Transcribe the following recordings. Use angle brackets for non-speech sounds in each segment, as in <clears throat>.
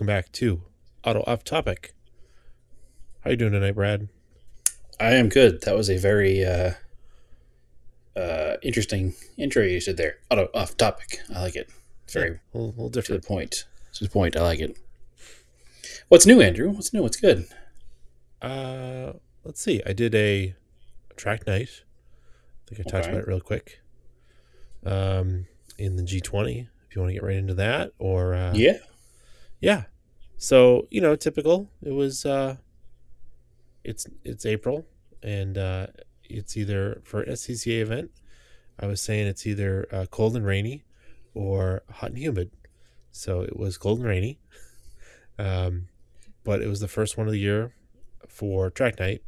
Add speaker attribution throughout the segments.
Speaker 1: Welcome back to Auto Off Topic. How you doing tonight, Brad?
Speaker 2: I am good. That was a very uh, uh, interesting intro you did there. Auto off topic. I like it. Very
Speaker 1: yeah, a little, little
Speaker 2: to the point. To the point. I like it. What's new, Andrew? What's new? What's good?
Speaker 1: Uh, let's see. I did a track night. I think I talked
Speaker 2: Okay.
Speaker 1: about it real quick. Um, in the G20. If you want to get right into that, or uh,
Speaker 2: yeah.
Speaker 1: Yeah. So, you know, typical. It was uh it's it's April and uh it's either for an SCCA event, I was saying it's either uh, cold and rainy or hot and humid. So it was cold and rainy. Um but it was the first one of the year for track night.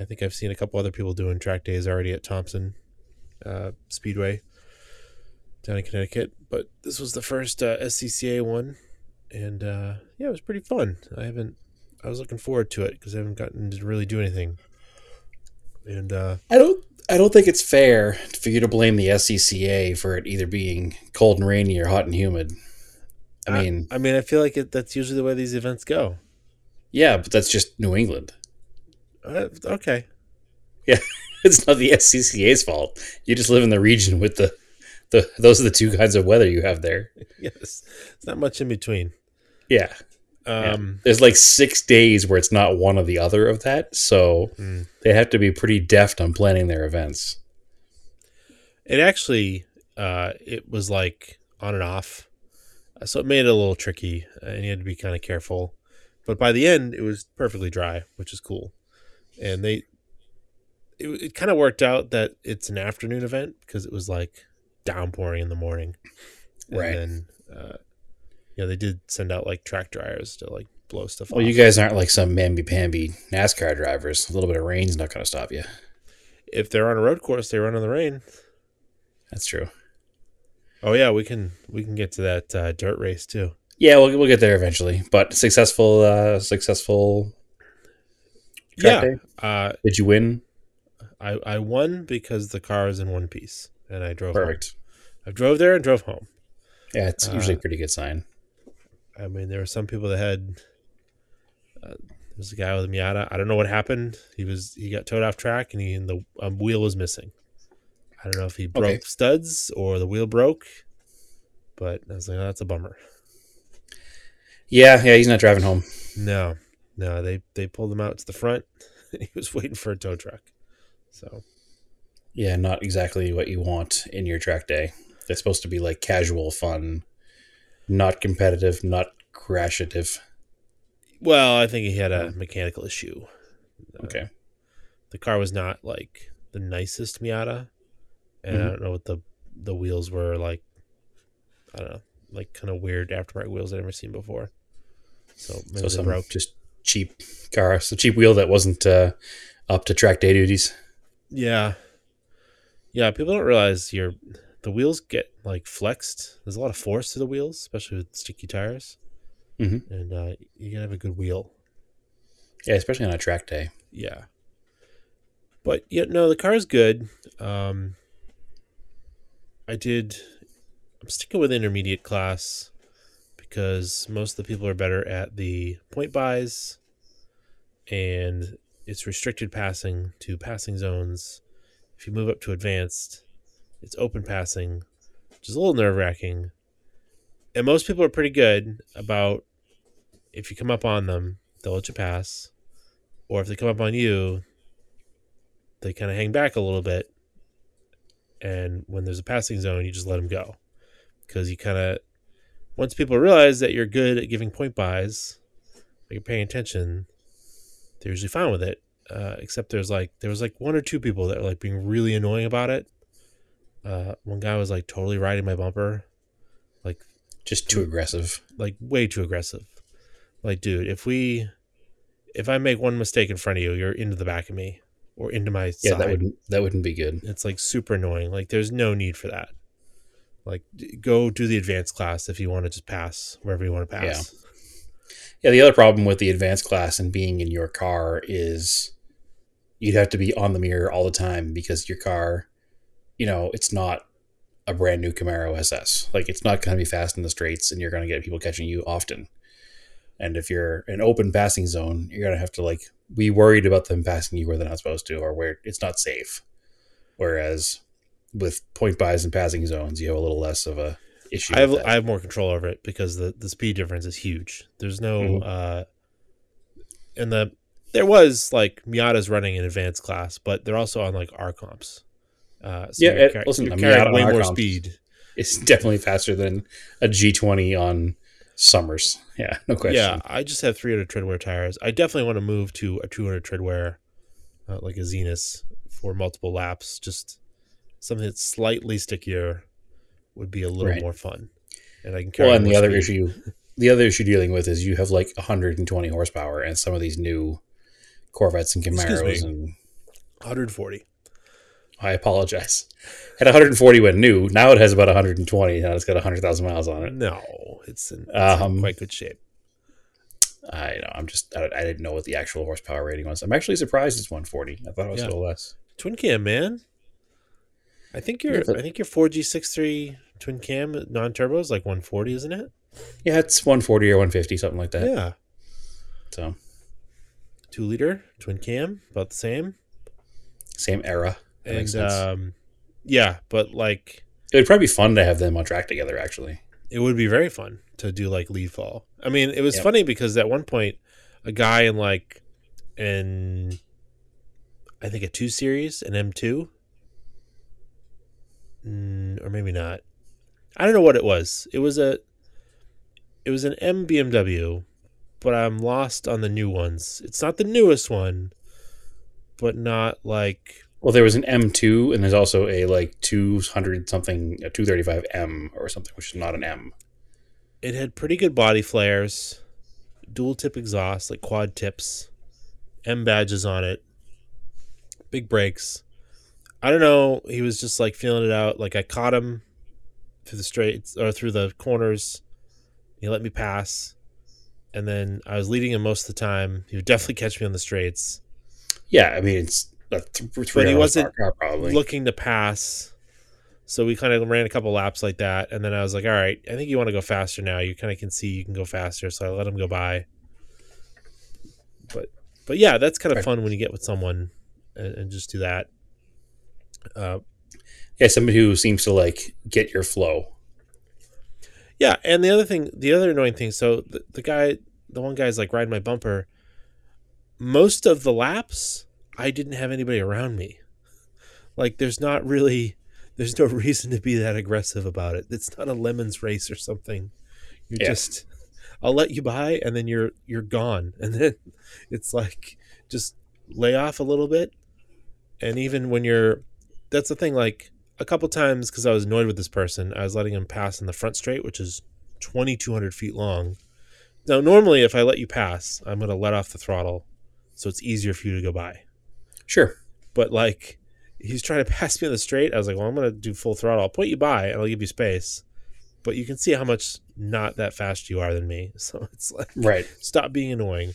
Speaker 1: I think I've seen a couple other people doing track days already at Thompson uh, Speedway down in Connecticut, but this was the first uh, SCCA one and uh, yeah, it was pretty fun. I haven't. I was looking forward to it because I haven't gotten to really do anything. And uh,
Speaker 2: I don't. I don't think it's fair for you to blame the SCCA for it either being cold and rainy or hot and humid. I mean,
Speaker 1: I mean, I feel like it, that's usually the way these events go.
Speaker 2: yeah, but that's just New England.
Speaker 1: Uh, okay, Yeah, <laughs>
Speaker 2: It's not the SCCA's fault. You just live in the region with the, the those are the two kinds of weather you have there. <laughs>
Speaker 1: yes, it's not much in between.
Speaker 2: Yeah. Yeah.
Speaker 1: Um,
Speaker 2: There's like six days where it's not one or the other of that, so
Speaker 1: mm.
Speaker 2: they have to be pretty deft on planning their events.
Speaker 1: It actually, uh, it was like on and off, Uh, so it made it a little tricky, uh, and you had to be kind of careful. But by the end, it was perfectly dry, which is cool. And they, it, it kind of worked out that it's an afternoon event because it was like downpouring in the morning, and
Speaker 2: Right.
Speaker 1: then, uh, yeah, they did send out like track dryers to like blow stuff up.
Speaker 2: Well,
Speaker 1: off.
Speaker 2: you guys aren't like some mamby pamby NASCAR drivers. A little bit of rain's not going to stop you.
Speaker 1: if they're on a road course, they run in the rain.
Speaker 2: That's true.
Speaker 1: Oh yeah, we can we can get to that uh, dirt race too.
Speaker 2: Yeah, we'll we'll get there eventually. But successful, uh, successful.
Speaker 1: Yeah, uh,
Speaker 2: Did you win?
Speaker 1: I, I won because the car is in one piece and I drove home.
Speaker 2: Perfect.
Speaker 1: I drove there and drove home.
Speaker 2: Yeah, it's usually
Speaker 1: Uh,
Speaker 2: a pretty good sign.
Speaker 1: I mean, there were some people that had. Uh, there's a guy with a Miata. I don't know what happened. He was he got towed off track and he and the um, wheel was missing. I don't know if he broke
Speaker 2: Okay.
Speaker 1: studs or the wheel broke, but I was like, oh, that's a bummer.
Speaker 2: Yeah, yeah, he's not driving home.
Speaker 1: No, no, they they pulled him out to the front. <laughs> he was waiting for a tow truck. So
Speaker 2: Yeah, not exactly what you want in your track day. They're supposed to be like casual fun, not competitive, not crashative.
Speaker 1: Well, I think he had a mechanical issue. Uh,
Speaker 2: Okay.
Speaker 1: The car was not like the nicest Miata, and I
Speaker 2: Mhm.
Speaker 1: don't know what the the wheels were like. I don't know, like kind of weird aftermarket wheels I'd never seen before. So maybe
Speaker 2: So some
Speaker 1: broke.
Speaker 2: just cheap car, some cheap wheel that wasn't uh, up to track day duties.
Speaker 1: Yeah, yeah. People don't realize your the wheels get like flexed. There's a lot of force to the wheels, especially with sticky tires,
Speaker 2: Mhm.
Speaker 1: and uh, you gotta have a good wheel.
Speaker 2: Yeah, especially on a track day.
Speaker 1: Yeah. But yeah, no, the car is good. Um I did I'm sticking with intermediate class because most of the people are better at the point bys and it's restricted passing to passing zones. If you move up to advanced, it's open passing, which is a little nerve wracking. And most people are pretty good about if you come up on them, they'll let you pass or if they come up on you, they kind of hang back a little bit. And when there's a passing zone, you just let them go because you kind of once people realize that you're good at giving point bys, like you're paying attention, they're usually fine with it. Uh, except there's like there was like one or two people that were like being really annoying about it. Uh, one guy was like totally riding my bumper, like
Speaker 2: Just too aggressive.
Speaker 1: like way too aggressive. Like, dude, if we, if I make one mistake in front of you, you're into the back of me or into my
Speaker 2: Yeah,
Speaker 1: side.
Speaker 2: that wouldn't that wouldn't be good.
Speaker 1: It's like super annoying. Like, there's no need for that. Like, go do the advanced class if you want to just pass wherever you want to pass.
Speaker 2: Yeah. Yeah, the other problem with the advanced class and being in your car is you'd have to be on the mirror all the time because your car, you know, it's not a brand new Camaro SS. Like it's not going to be fast in the straights and you're going to get people catching you often. And if you're an open passing zone, you're gonna have to like be worried about them passing you where they're not supposed to or where it's not safe. Whereas with point bys and passing zones, you have a little less of a issue.
Speaker 1: I have. I have more control over it because the the speed difference is huge. There's no
Speaker 2: Mhm.
Speaker 1: uh and the there was like Miata's running in advanced class, but they're also on like R comps. Uh, so
Speaker 2: Yeah, it-
Speaker 1: car-
Speaker 2: listen,
Speaker 1: you're carrying way more speed.
Speaker 2: it's definitely faster than a G20 on Summers. Yeah, no question.
Speaker 1: Yeah, I just have 300 treadwear tires. I definitely want to move to a 200 treadwear, uh, like Azenis, for multiple laps. Just something that's slightly stickier would be a little
Speaker 2: Right.
Speaker 1: more fun, and I can carry.
Speaker 2: Well, and the other
Speaker 1: speed.
Speaker 2: issue, the other issue dealing with is you have like 120 horsepower, and some of these new Corvettes and Camaros, and
Speaker 1: 140.
Speaker 2: I apologize. Had 140 when new. Now it has about 120. Now it's got 100,000 miles on it.
Speaker 1: No, it's in, it's
Speaker 2: Um,
Speaker 1: in quite good shape.
Speaker 2: I know. I'm just. I, I didn't know what the actual horsepower rating was. I'm actually surprised it's 140. I thought it was
Speaker 1: Yeah.
Speaker 2: a little less.
Speaker 1: Twin cam, man. I think your
Speaker 2: Yeah, but-
Speaker 1: I think your 4G63 twin cam non turbo is like 140, isn't it?
Speaker 2: Yeah, it's 140 or 150, something like that.
Speaker 1: Yeah,
Speaker 2: So
Speaker 1: two liter twin cam, about the same.
Speaker 2: same era. That
Speaker 1: and um, yeah, but like
Speaker 2: it would probably be fun to have them on track together. Actually,
Speaker 1: it would be very fun to do like lead fall. I mean, it was
Speaker 2: Yep.
Speaker 1: funny because at one point, a guy in like, in I think a two series, an M two, mm, or maybe not. I don't know what it was. It was a, it was an M BMW, but I'm lost on the new ones. It's not the newest one, but not like
Speaker 2: well, there was an M2, and there's also a like 200 something, a 235M or something, which is not an M.
Speaker 1: it had pretty good body flares, dual tip exhaust, like quad tips, M badges on it, big brakes. I don't know. He was just like feeling it out. Like I caught him through the straights or through the corners. He let me pass, and then I was leading him most of the time. He would definitely catch me on the straights.
Speaker 2: Yeah, I mean it's three
Speaker 1: he wasn't
Speaker 2: car
Speaker 1: looking to pass. So we kind of ran a couple laps like that, and then I was like, "All right, I think you want to go faster now. You kind of can see you can go faster." So I let him go by. But but yeah, that's kind of
Speaker 2: Right.
Speaker 1: fun when you get with someone and, and just do that. Uh,
Speaker 2: yeah, somebody who seems to like get your flow.
Speaker 1: yeah, and the other thing, the other annoying thing. So the, the guy, the one guy's like riding my bumper. Most of the laps, I didn't have anybody around me. Like, there's not really, there's no <laughs> reason to be that aggressive about it. It's not a lemons race or something. You're
Speaker 2: Yeah.
Speaker 1: just, I'll let you by, and then you're you're gone, <laughs> and then it's like just lay off a little bit, and even when you're, that's the thing. Like a couple times, because I was annoyed with this person, I was letting him pass in the front straight, which is 2,200 feet long. Now, normally, if I let you pass, I'm going to let off the throttle, so it's easier for you to go by
Speaker 2: Sure.
Speaker 1: but like he's trying to pass me on the straight. I was like, well, I'm gonna do full throttle. I'll point you by and I'll give you space. But you can see how much not that fast you are than me. <laughs> So it's like
Speaker 2: Right.
Speaker 1: stop being annoying.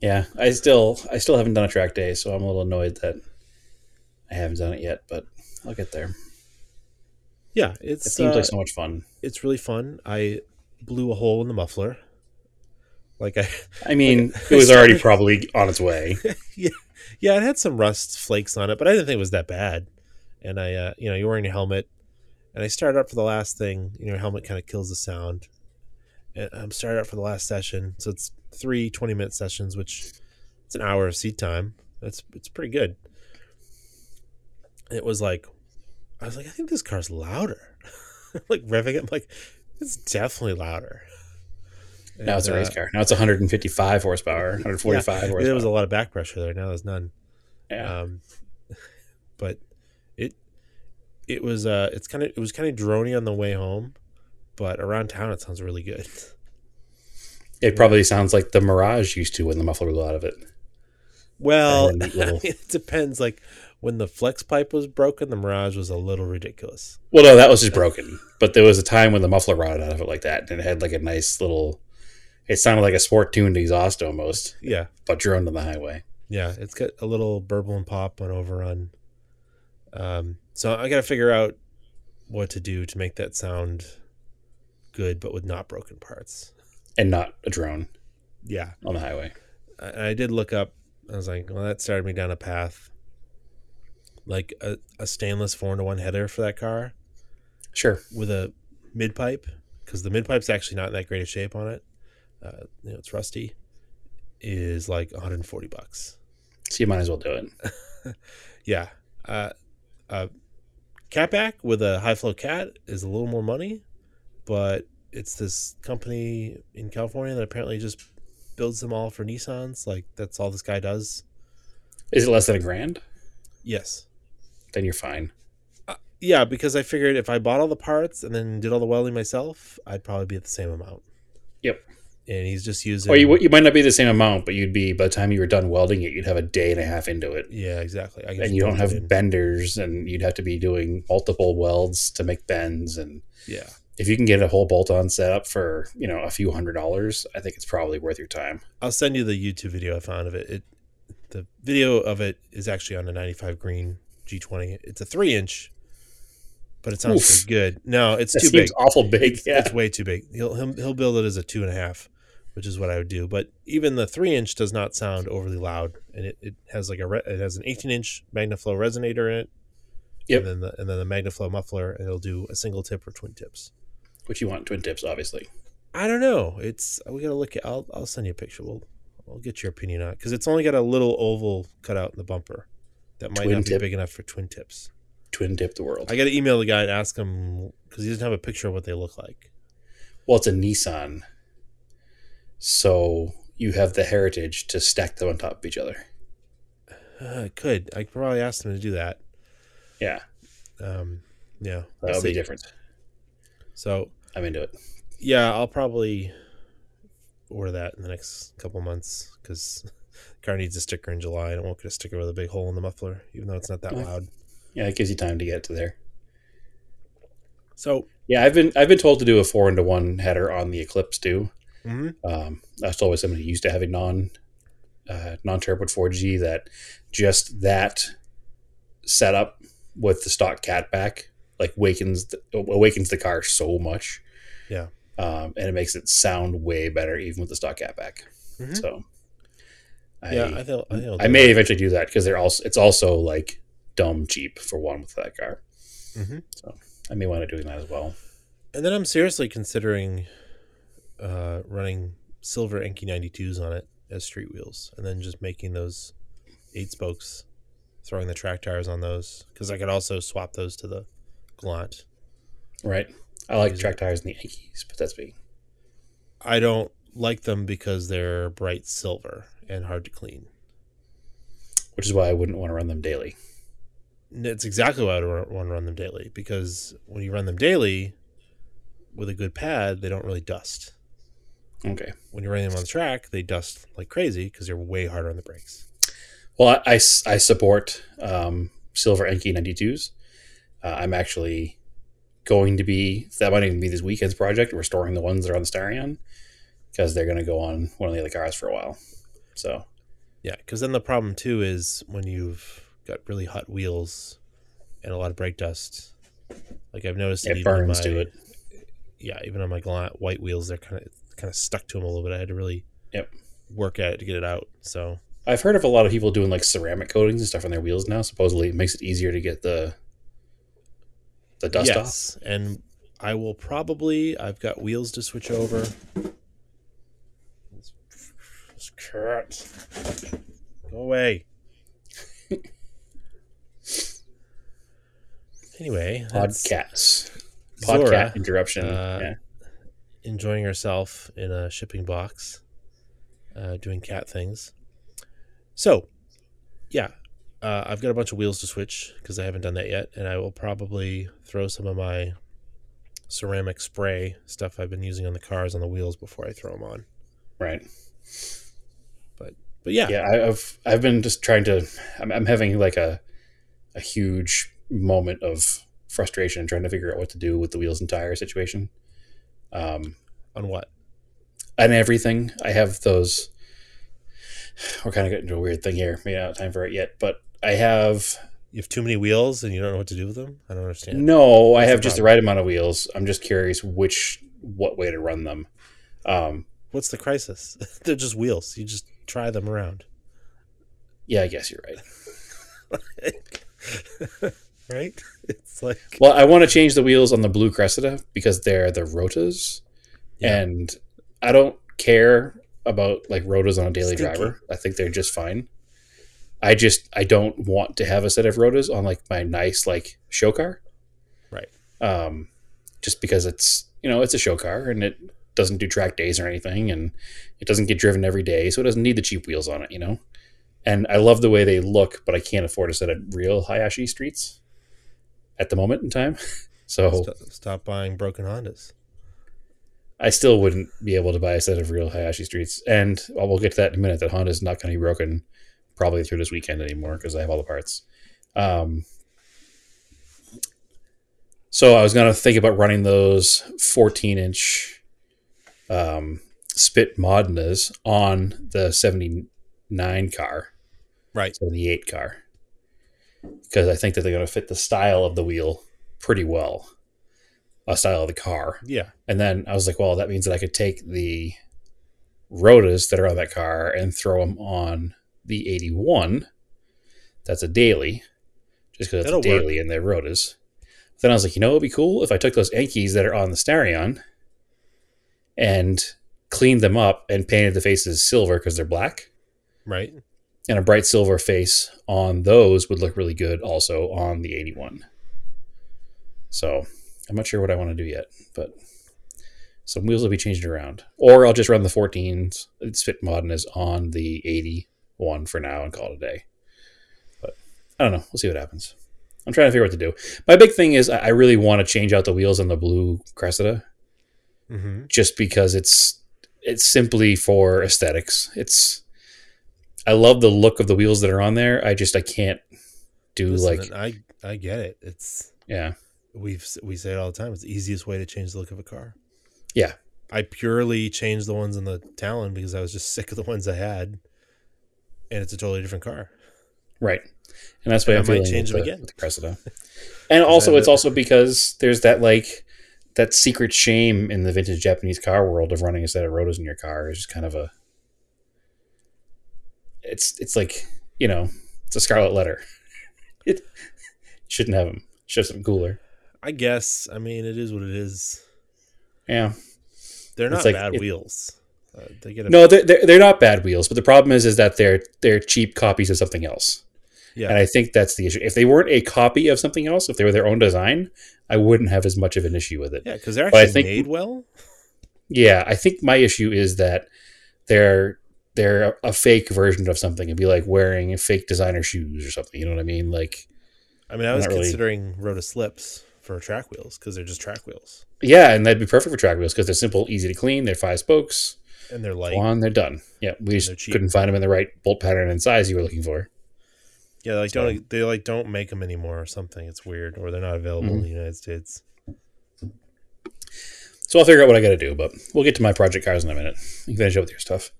Speaker 2: Yeah, I still I still haven't done a track day, so I'm a little annoyed that I haven't done it yet, but I'll get there.
Speaker 1: Yeah, it's
Speaker 2: It seems
Speaker 1: uh,
Speaker 2: like so much fun.
Speaker 1: it's really fun. I blew a hole in the muffler. Like I
Speaker 2: I mean,
Speaker 1: Like,
Speaker 2: it was already probably <laughs> on its way. <laughs>
Speaker 1: yeah, yeah, it had some rust flakes on it, but I didn't think it was that bad. And I uh, you know, you're wearing a helmet and I started up for the last thing, you know, helmet kind of kills the sound. And I'm started up for the last session. So it's three 20 minute sessions, which it's an hour of seat time. That's it's pretty good. It was like I was like, I think this car's louder. <laughs> like revving it, I'm like, it's definitely louder.
Speaker 2: Now it's a race
Speaker 1: uh,
Speaker 2: car. Now it's 155 horsepower, 145 horsepower.
Speaker 1: There was a lot of back pressure there. Now there's none.
Speaker 2: yeah.
Speaker 1: Um, <laughs> but it it was uh it's kind of it was kind of drony on the way home, but around town it sounds really good.
Speaker 2: it probably sounds like the Mirage used to when the muffler blew out of it.
Speaker 1: Well,
Speaker 2: And then the little- <laughs>
Speaker 1: it depends. Like when the flex pipe was broken, the Mirage was a little ridiculous.
Speaker 2: Well, no, that was just broken. But there was a time when the muffler rotted out of it like that, and it had like a nice little. It sounded like a sport tuned exhaust almost,
Speaker 1: Yeah,
Speaker 2: but droned on the highway.
Speaker 1: yeah, it's got a little burble and pop on overrun. Um, so I got to figure out what to do to make that sound good, but with not broken parts.
Speaker 2: and not a drone
Speaker 1: Yeah,
Speaker 2: on the highway.
Speaker 1: I, I did look up. I was like, well, that started me down a path. Like a, a stainless four into one header for that car
Speaker 2: Sure.
Speaker 1: with a mid pipe, because the mid pipe's actually not in that great a shape on it. Uh, you know, it's rusty. Is like 140 bucks.
Speaker 2: So you might as well do it. <laughs>
Speaker 1: Yeah. Uh, uh, catback with a high flow cat is a little more money, but it's this company in California that apparently just builds them all for Nissans. Like that's all this guy does.
Speaker 2: Is it less than a grand?
Speaker 1: Yes.
Speaker 2: Then you're fine.
Speaker 1: Yeah, because I figured if I bought all the parts and then did all the welding myself, I'd probably be at the same amount.
Speaker 2: Yep.
Speaker 1: And he's just using.
Speaker 2: Or you, you might not be the same amount, but you'd be by the time you were done welding it, you'd have a day and a half into it,
Speaker 1: Yeah, exactly. I
Speaker 2: and you don't have
Speaker 1: in.
Speaker 2: benders, and you'd have to be doing multiple welds to make bends. And
Speaker 1: Yeah.
Speaker 2: if you can get a whole bolt-on setup for you know a few hundred dollars, I think it's probably worth your time.
Speaker 1: I'll send you the YouTube video I found of it. It the video of it is actually on a 95 green G20. It's a three inch, but it sounds
Speaker 2: Oof.
Speaker 1: pretty good. No, it's
Speaker 2: That
Speaker 1: too big.
Speaker 2: awful big. Yeah.
Speaker 1: It's way too big. He'll, he'll he'll build it as a two and a half, which is what I would do. But even the three inch does not sound overly loud, and it, it has like a re- it has an 18 inch Magnaflow resonator in it.
Speaker 2: Yep.
Speaker 1: And then the and then the Magnaflow muffler, and it'll do a single tip or twin tips.
Speaker 2: Which you want twin tips, obviously.
Speaker 1: I don't know. It's we gotta look at. I'll I'll send you a picture. We'll I'll get your opinion on it because it's only got a little oval cut out in the bumper that might
Speaker 2: Twin
Speaker 1: not
Speaker 2: tip?
Speaker 1: be big enough for twin tips.
Speaker 2: Twin tip the world.
Speaker 1: I got to email the guy and ask him because he doesn't have a picture of what they look like.
Speaker 2: well, it's a Nissan, so you have the heritage to stack them on top of each other.
Speaker 1: Uh, I could I could probably ask him to do that.
Speaker 2: Yeah,
Speaker 1: Um, yeah,
Speaker 2: that would be different.
Speaker 1: So
Speaker 2: I'm into it.
Speaker 1: yeah, I'll probably order that in the next couple months because <laughs> the car needs a sticker in July. and I won't get a sticker with a big hole in the muffler, even though it's not that loud.
Speaker 2: Yeah, it gives you time to get to there.
Speaker 1: So
Speaker 2: Yeah, I've been I've been told to do a four into one header on the Eclipse too.
Speaker 1: mhm.
Speaker 2: Um, I was told somebody used to have a non uh, non turbo 4G that just that setup with the stock catback like wakens the, awakens the car so much.
Speaker 1: Yeah.
Speaker 2: um, and it makes it sound way better even with the stock catback.
Speaker 1: Mhm.
Speaker 2: So, I,
Speaker 1: yeah, I I, think I'll
Speaker 2: I may
Speaker 1: that.
Speaker 2: eventually do that because they're also it's also like dumb cheap for one with that car.
Speaker 1: Mhm.
Speaker 2: So I may want to do that as well.
Speaker 1: And then I'm seriously considering uh, running silver Enkei 92s on it as street wheels, and then just making those eight spokes, throwing the track tires on those because I could also swap those to the Galant.
Speaker 2: Right. I like track tires in the Enkeis, but that's me.
Speaker 1: I don't like them because they're bright silver and hard to clean.
Speaker 2: Which is why I wouldn't want to run them daily.
Speaker 1: It's exactly why I want to run them daily because when you run them daily with a good pad, they don't really dust.
Speaker 2: Okay.
Speaker 1: When you're running them on the track, they dust like crazy because they're way harder on the brakes.
Speaker 2: Well, I I support um, silver Enkei 92s. Uh, I'm actually going to be, that might even be this weekend's project, restoring the ones that are on the Starion because they're going to go on one of the other cars for a while. So,
Speaker 1: Yeah, because then the problem too is when you've got really hot wheels and a lot of brake dust. Like I've noticed,
Speaker 2: it burns
Speaker 1: my-
Speaker 2: to it.
Speaker 1: Yeah, even on my white wheels, they're kind of kind of stuck to them a little bit. I had to really
Speaker 2: Yep.
Speaker 1: work at it to get it out. So
Speaker 2: I've heard of a lot of people doing like ceramic coatings and stuff on their wheels now. Supposedly, it makes it easier to get the the dust off.
Speaker 1: yes, and I will probably. I've got wheels to switch over. This cat, go away. Anyway,
Speaker 2: Podcasts,
Speaker 1: Zora.
Speaker 2: interruption.
Speaker 1: uh,
Speaker 2: yeah.
Speaker 1: enjoying herself in a shipping box, uh, doing cat things. So, yeah, uh, I've got a bunch of wheels to switch because I haven't done that yet, and I will probably throw some of my ceramic spray stuff I've been using on the cars on the wheels before I throw them on.
Speaker 2: Right.
Speaker 1: But but
Speaker 2: yeah, yeah i've i've been just trying to i'm, I'm having like a a huge moment of frustration and trying to figure out what to do with the wheels and tire situation um
Speaker 1: on what?
Speaker 2: and everything i have those <sighs> we're kind of getting into a weird thing here maybe not have time for it yet but i have
Speaker 1: You have too many wheels and you don't know what to do with them. I don't understand.
Speaker 2: no i have
Speaker 1: the
Speaker 2: just the right amount of wheels i'm just curious which what way to run them um
Speaker 1: What's the crisis? <laughs> They're just wheels. You just try them around.
Speaker 2: Yeah, I guess you're right. <laughs>
Speaker 1: right? <laughs> It's like
Speaker 2: Well, I want to change the wheels on the blue Cressida because they're the rotas,
Speaker 1: Yeah.
Speaker 2: and I don't care about like rotas on a daily
Speaker 1: Stinky.
Speaker 2: driver. I think they're just fine. I just I don't want to have a set of rotas on like my nice like show car.
Speaker 1: Right.
Speaker 2: Um, just because it's you know it's a show car and it doesn't do track days or anything, and it doesn't get driven every day, so it doesn't need the cheap wheels on it. You know. And I love the way they look, but I can't afford a set of real Hayashi streets at the moment in time. <laughs> So
Speaker 1: Stop, stop buying broken Hondas.
Speaker 2: I still wouldn't be able to buy a set of real Hayashi streets. And well, we'll get to that in a minute. That Honda's not going to be broken probably through this weekend anymore because I have all the parts. Um, so I was going to think about running those 14 inch um, spit Modnas on the 79 car,
Speaker 1: Right.
Speaker 2: 78 car, because I think that they're going to fit the style of the wheel pretty well, a style of the car.
Speaker 1: Yeah.
Speaker 2: And then I was like, well, that means that I could take the rotas that are on that car and throw them on the 81. That's a daily, just because it's a daily and they're rotas. Then I was like, you know, it'd be cool if I took those Enkeis that are on the Starion and cleaned them up and painted the faces silver because they're black.
Speaker 1: Right.
Speaker 2: And a bright silver face on those would look really good also on the 81. So I'm not sure what I want to do yet, but some wheels will be changed around. Or I'll just run the 14s. It's fit modern is on the 81 for now and call it a day. But I don't know. We'll see what happens. I'm trying to figure out what to do. My big thing is I I really want to change out the wheels on the blue Cressida
Speaker 1: Mm-hmm.
Speaker 2: just because it's it's simply for aesthetics. It's I love the look of the wheels that are on there. I just I can't do like
Speaker 1: I I get it. It's
Speaker 2: yeah.
Speaker 1: we've we say it all the time. It's the easiest way to change the look of a car.
Speaker 2: Yeah.
Speaker 1: I purely changed the ones in the Talon because I was just <laughs> sick of the ones I had, and it's a totally different car.
Speaker 2: Right. And that's why
Speaker 1: And I
Speaker 2: I'm
Speaker 1: might change them
Speaker 2: the,
Speaker 1: again.
Speaker 2: with the Cressida. <laughs> And also it's also because there's that like that secret shame in the vintage Japanese car world of running a set of rotas in your car is just kind of a it's it's like, you know, it's a scarlet letter. <laughs> It shouldn't have them. Should have something cooler.
Speaker 1: I guess. I mean, it is what it is.
Speaker 2: Yeah.
Speaker 1: They're not
Speaker 2: like-
Speaker 1: bad
Speaker 2: it-
Speaker 1: wheels. Uh, they get a
Speaker 2: No, they're, they're, they're not bad wheels, but the problem is is that they're they're cheap copies of something else.
Speaker 1: yeah.
Speaker 2: And I think that's the issue. If they weren't a copy of something else, if they were their own design, I wouldn't have as much of an issue with it.
Speaker 1: yeah, because they're
Speaker 2: but I
Speaker 1: actually
Speaker 2: think-
Speaker 1: made well.
Speaker 2: Yeah, I think my issue is that they're they're a fake version of something. It'd be like wearing fake designer shoes or something. You know what I mean? Like,
Speaker 1: I mean, I was
Speaker 2: Not really.
Speaker 1: considering Rota slips for track wheels because they're just track wheels
Speaker 2: yeah, and that'd be perfect for track wheels because they're simple, easy to clean. They're five spokes.
Speaker 1: and they're light.
Speaker 2: Go on, they're done. Yeah, we just couldn't find them in the right bolt pattern and size you were looking for.
Speaker 1: Yeah, like
Speaker 2: So-
Speaker 1: don't they like don't make them anymore or something. It's weird, or they're not available in
Speaker 2: Mhm.
Speaker 1: the United States.
Speaker 2: So I'll figure out what I got to do, but we'll get to my project cars in a minute. You can finish up with your stuff.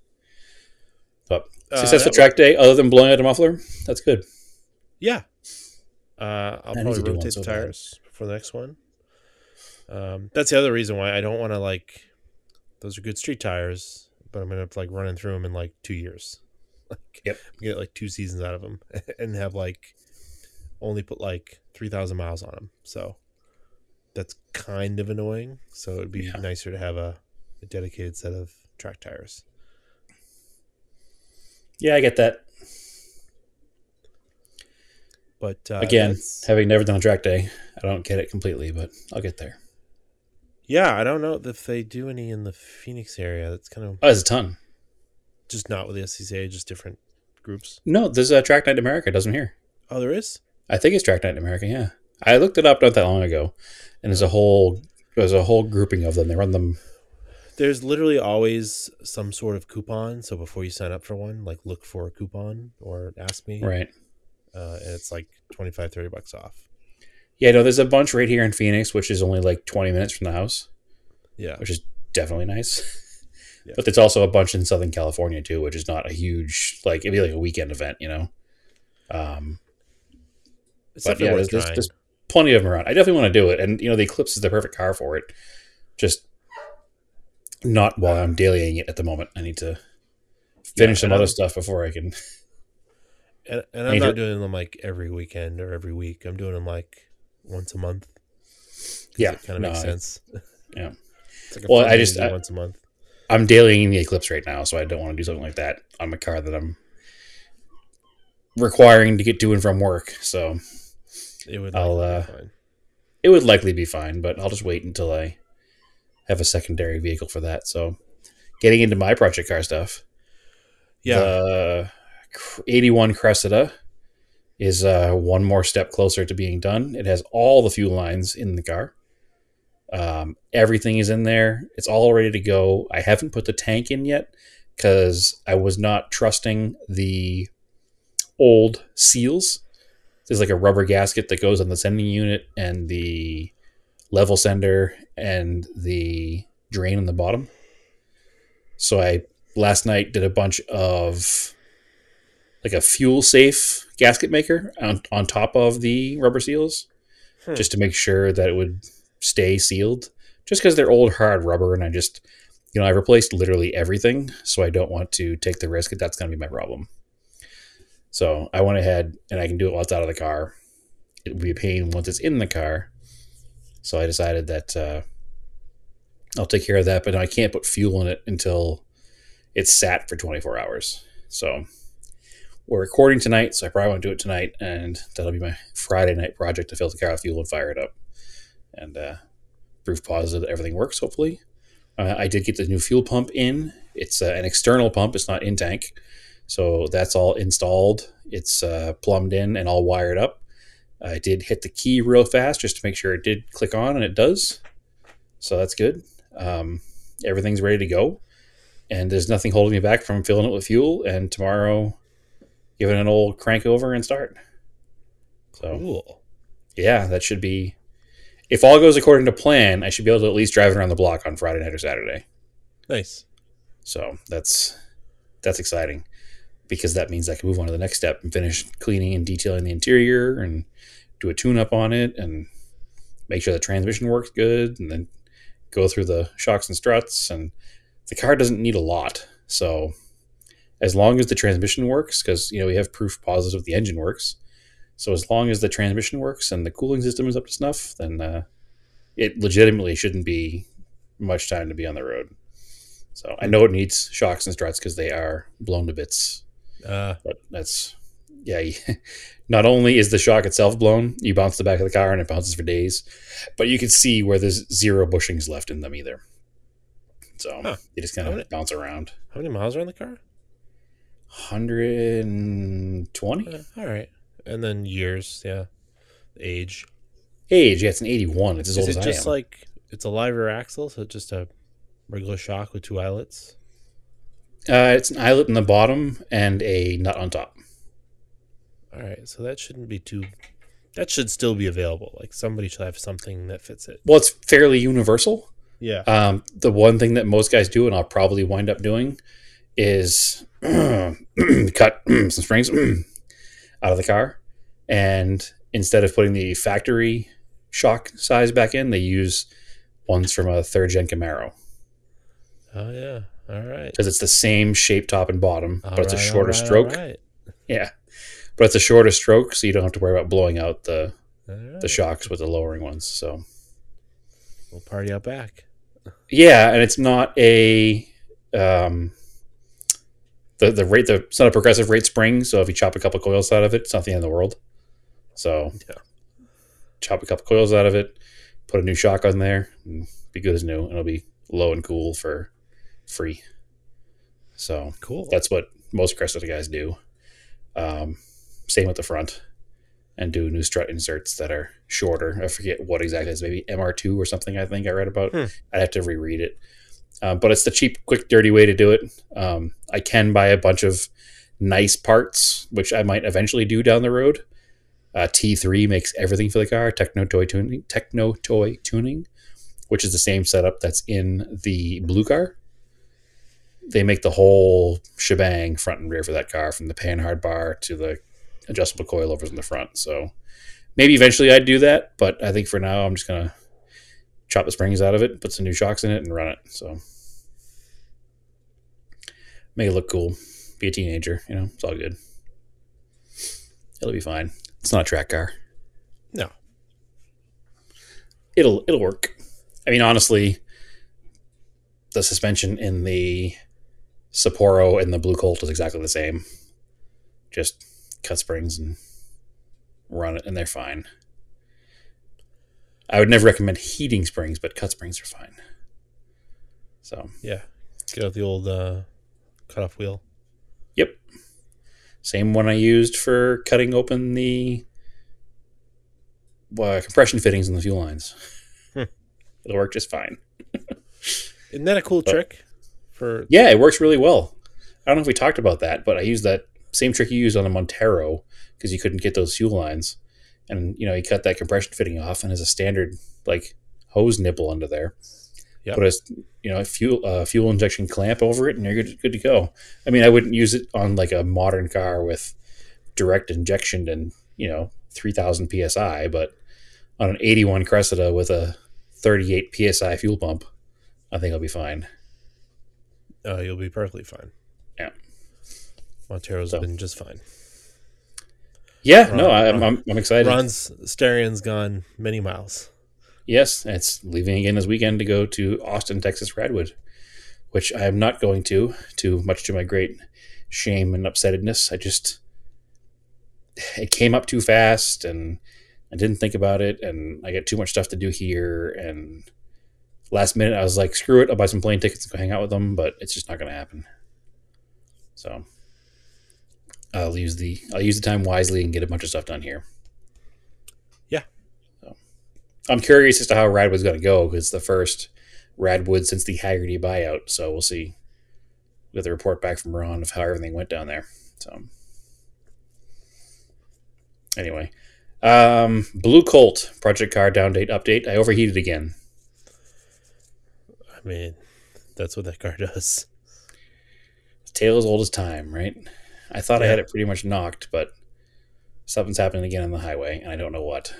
Speaker 2: But
Speaker 1: Uh,
Speaker 2: successful track day, other than blowing out a muffler, that's good.
Speaker 1: Yeah. Uh, I'll
Speaker 2: I
Speaker 1: probably
Speaker 2: to do one
Speaker 1: rotate
Speaker 2: so
Speaker 1: the
Speaker 2: bad.
Speaker 1: tires for the next one. Um, that's the other reason why I don't want to like. Those are good street tires, but I'm gonna like running through them in like two years. <laughs> Like,
Speaker 2: Yep.
Speaker 1: Get like two seasons out of them <laughs> and have like only put like three thousand miles on them. So that's kind of annoying. So it'd be
Speaker 2: Yeah.
Speaker 1: nicer to have a, a dedicated set of track tires.
Speaker 2: Yeah, I get that.
Speaker 1: But uh,
Speaker 2: Again, having never done a track day, I don't get it completely, but I'll get there.
Speaker 1: yeah, I don't know if they do any in the Phoenix area. That's kind of
Speaker 2: Oh, there's a ton.
Speaker 1: just not with the SCCA, just different groups.
Speaker 2: No, there's a Track Night in America. It doesn't here.
Speaker 1: Oh, there is.
Speaker 2: I think it's Track Night in America. Yeah, I looked it up not that long ago, and there's a whole there's a whole grouping of them. They run them.
Speaker 1: There's literally always some sort of coupon. So before you sign up for one, like look for a coupon or ask me.
Speaker 2: Right.
Speaker 1: Uh, and it's like 25, 30 bucks off.
Speaker 2: Yeah, no, there's a bunch right here in Phoenix, which is only like 20 minutes from the house,
Speaker 1: Yeah.
Speaker 2: which is definitely nice. <laughs>
Speaker 1: Yeah.
Speaker 2: But there's also a bunch in Southern California too, which is not a huge like it'd be like a weekend event, you know. Um,
Speaker 1: It's
Speaker 2: but yeah, there's, there's, there's plenty of them around. I definitely want to do it, and you know, the Eclipse is the perfect car for it. Just not while I'm dailying it at the moment. I need to finish
Speaker 1: Yeah,
Speaker 2: some other
Speaker 1: I'm-
Speaker 2: stuff before I can.
Speaker 1: And, and I'm not
Speaker 2: to-
Speaker 1: doing them like every weekend or every week. I'm doing them like once a month.
Speaker 2: Yeah,
Speaker 1: kind of
Speaker 2: no,
Speaker 1: makes
Speaker 2: I-
Speaker 1: sense. <laughs>
Speaker 2: yeah. <laughs>
Speaker 1: It's like
Speaker 2: Well, I just- I-
Speaker 1: once a month.
Speaker 2: I'm dailying the Eclipse right now, so I don't want to do something like that on my car that I'm requiring to get to and from work. So
Speaker 1: It would.
Speaker 2: I'll, uh,
Speaker 1: fine.
Speaker 2: it would likely be fine, but I'll just wait until I have a secondary vehicle for that. So getting into my project car stuff.
Speaker 1: Yeah.
Speaker 2: The 81 Cressida is uh, one more step closer to being done. It has all the fuel lines in the car. Um, everything is in there. It's all ready to go. I haven't put the tank in yet because I was not trusting the old seals. There's like a rubber gasket that goes on the sending unit and the level sender and the drain on the bottom. So I last night did a bunch of like a fuel safe gasket maker on, on top of the rubber seals
Speaker 1: Hmm.
Speaker 2: just to make sure that it would stay sealed just because they're old hard rubber and i just you know i replaced literally everything so i don't want to take the risk that that's going to be my problem so i went ahead and i can do it while it's out of the car it would be a pain once it's in the car so i decided that uh, i'll take care of that but i can't put fuel in it until it's sat for 24 hours. So we're recording tonight so i probably won't do it tonight and that'll be my friday night project to fill the car with fuel and fire it up. And uh, proof positive that everything works hopefully. Uh, i did get the new fuel pump in. It's uh, an external pump it's not in tank. So that's all installed it's uh, plumbed in and all wired up i did hit the key real fast just to make sure it did click on and it does so that's good um, everything's ready to go and there's nothing holding me back from filling it with fuel and tomorrow give it an old crank over and start so
Speaker 1: Cool.
Speaker 2: yeah, that should be. If all goes according to plan, I should be able to at least drive it around the block on Friday night or Saturday.
Speaker 1: Nice.
Speaker 2: So that's that's exciting because that means I can move on to the next step and finish cleaning and detailing the interior and do a tune up on it and make sure the transmission works good and then go through the shocks and struts and the car doesn't need a lot. So as long as the transmission works because you know we have proof positive the engine works. So as long as the transmission works and the cooling system is up to snuff, then uh, it legitimately shouldn't be much time to be on the road. So I know it needs shocks and struts because they are blown to bits.
Speaker 1: Uh,
Speaker 2: But that's yeah. <laughs> Not only is the shock itself blown, you bounce the back of the car and it bounces for days, but you can see where there's zero bushings left in them either. So
Speaker 1: Huh.
Speaker 2: you just kind of
Speaker 1: many-
Speaker 2: bounce around.
Speaker 1: how many miles are on the car?
Speaker 2: 120
Speaker 1: Uh, all right. And then years, yeah. Age.
Speaker 2: age. Yeah, it's an 81. It's as old
Speaker 1: Is
Speaker 2: as
Speaker 1: it
Speaker 2: I
Speaker 1: just like it's a live rear axle, so it's just a regular shock with two eyelets?
Speaker 2: Uh, it's an eyelet in the bottom and a nut on top.
Speaker 1: All right, so that shouldn't be too. That should still be available. Like somebody should have something that fits it.
Speaker 2: Well, it's fairly universal.
Speaker 1: Yeah.
Speaker 2: Um, the one thing that most guys do, and I'll probably wind up doing, is <clears throat> cut <clears throat> some springs <clears throat> out of the car, and instead of putting the factory shock size back in, they use ones from a third gen Camaro
Speaker 1: Oh yeah. All right.
Speaker 2: because it's the same shape top and bottom,
Speaker 1: All
Speaker 2: but it's a
Speaker 1: right,
Speaker 2: shorter
Speaker 1: right,
Speaker 2: stroke.
Speaker 1: right,
Speaker 2: Yeah, but it's a shorter stroke, so you don't have to worry about blowing out the the shocks with the lowering ones. So
Speaker 1: We'll party out back.
Speaker 2: Yeah, and it's not a um the the rate the it's not a progressive rate spring, so if you chop a couple coils out of it, it's not the end of the world. So
Speaker 1: Yeah.
Speaker 2: chop a couple coils out of it, put a new shock on there, and be good as new, and it'll be low and cool for free. So
Speaker 1: Cool.
Speaker 2: that's what most Cressida guys do. Um, same with the front, and do new strut inserts that are shorter. I forget what exactly is maybe MR2 or something. I think I read about.
Speaker 1: Hmm.
Speaker 2: I'd have to reread it, um, but it's the cheap, quick, dirty way to do it. Um, I can buy a bunch of nice parts, which I might eventually do down the road. Uh, T3 makes everything for the car. Techno Toy Tuning, Techno Toy Tuning, which is the same setup that's in the blue car they make the whole shebang front and rear for that car from the panhard bar to the adjustable coilovers in the front so maybe eventually i'd do that but i think for now i'm just gonna chop the springs out of it put some new shocks in it and run it so make it look cool. Be a teenager, you know. It's all good. It'll be fine. It's not a track car.
Speaker 1: No.
Speaker 2: It'll it'll work. I mean, honestly, the suspension in the Sapporo and the Blue Colt is exactly the same. Just cut springs and run it, and they're fine. I would never recommend heating springs, but cut springs are fine. So,
Speaker 1: Yeah. Get out the old uh, cutoff wheel.
Speaker 2: yep. Same one I used for cutting open the uh, compression fittings in the fuel lines.
Speaker 1: Hmm. <laughs>
Speaker 2: It'll work just fine. <laughs>
Speaker 1: Isn't that a cool
Speaker 2: But-
Speaker 1: trick? For
Speaker 2: Yeah, it works really well. I don't know if we talked about that, but I used that same trick you used on the Montero because you couldn't get those fuel lines. And, you know, you cut that compression fitting off and has a standard, like, hose nipple under there.
Speaker 1: Yep.
Speaker 2: Put a, you know, a fuel, uh, fuel injection clamp over it and you're good, good to go. I mean, I wouldn't use it on, like, a modern car with direct injection and, you know, 3000 PSI, but on an 81 Cressida with a 38 PSI fuel pump, I think I'll be fine.
Speaker 1: Uh, you'll be perfectly fine.
Speaker 2: Yeah.
Speaker 1: Montero's
Speaker 2: So.
Speaker 1: been just fine.
Speaker 2: Yeah, no,
Speaker 1: Ron-
Speaker 2: I, I'm, I'm, I'm excited.
Speaker 1: Ron's Starion's gone many miles.
Speaker 2: Yes, it's leaving again this weekend to go to Austin, Texas Radwood, which I am not going to, to much to my great shame and upsettedness. I just it came up too fast and I didn't think about it and I got too much stuff to do here and last minute I was like, screw it, I'll buy some plane tickets and go hang out with them, but it's just not gonna happen. So I'll use the I'll use the time wisely and get a bunch of stuff done here.
Speaker 1: Yeah.
Speaker 2: So, I'm curious as to how Radwood's going to go because it's the first Radwood since the Hagerty buyout. So we'll see. We'll get the report back from Ron of how everything went down there. So anyway, um, Blue Colt project car down date update. I overheated again.
Speaker 1: I mean, that's what that car <laughs> does.
Speaker 2: tale as old as time, right? I thought I had it pretty much knocked, but something's happening again on the highway, and I don't know what.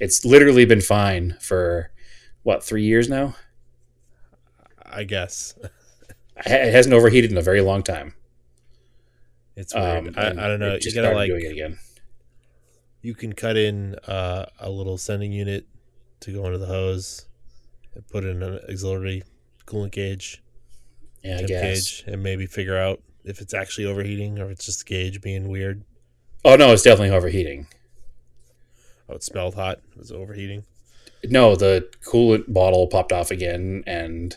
Speaker 2: It's literally been fine for what three years now.
Speaker 1: I guess <laughs>
Speaker 2: It hasn't overheated in a very long time.
Speaker 1: it's weird.
Speaker 2: Um,
Speaker 1: I, I don't know. You gotta like
Speaker 2: doing it again.
Speaker 1: you can cut in uh, a little sending unit to go into the hose put in an auxiliary coolant gauge,
Speaker 2: Yeah,
Speaker 1: temp gauge, and maybe figure out if it's actually overheating or if it's just the gauge being weird.
Speaker 2: Oh no, it's definitely overheating.
Speaker 1: Oh, it smelled hot. It was overheating.
Speaker 2: No, the coolant bottle popped off again, and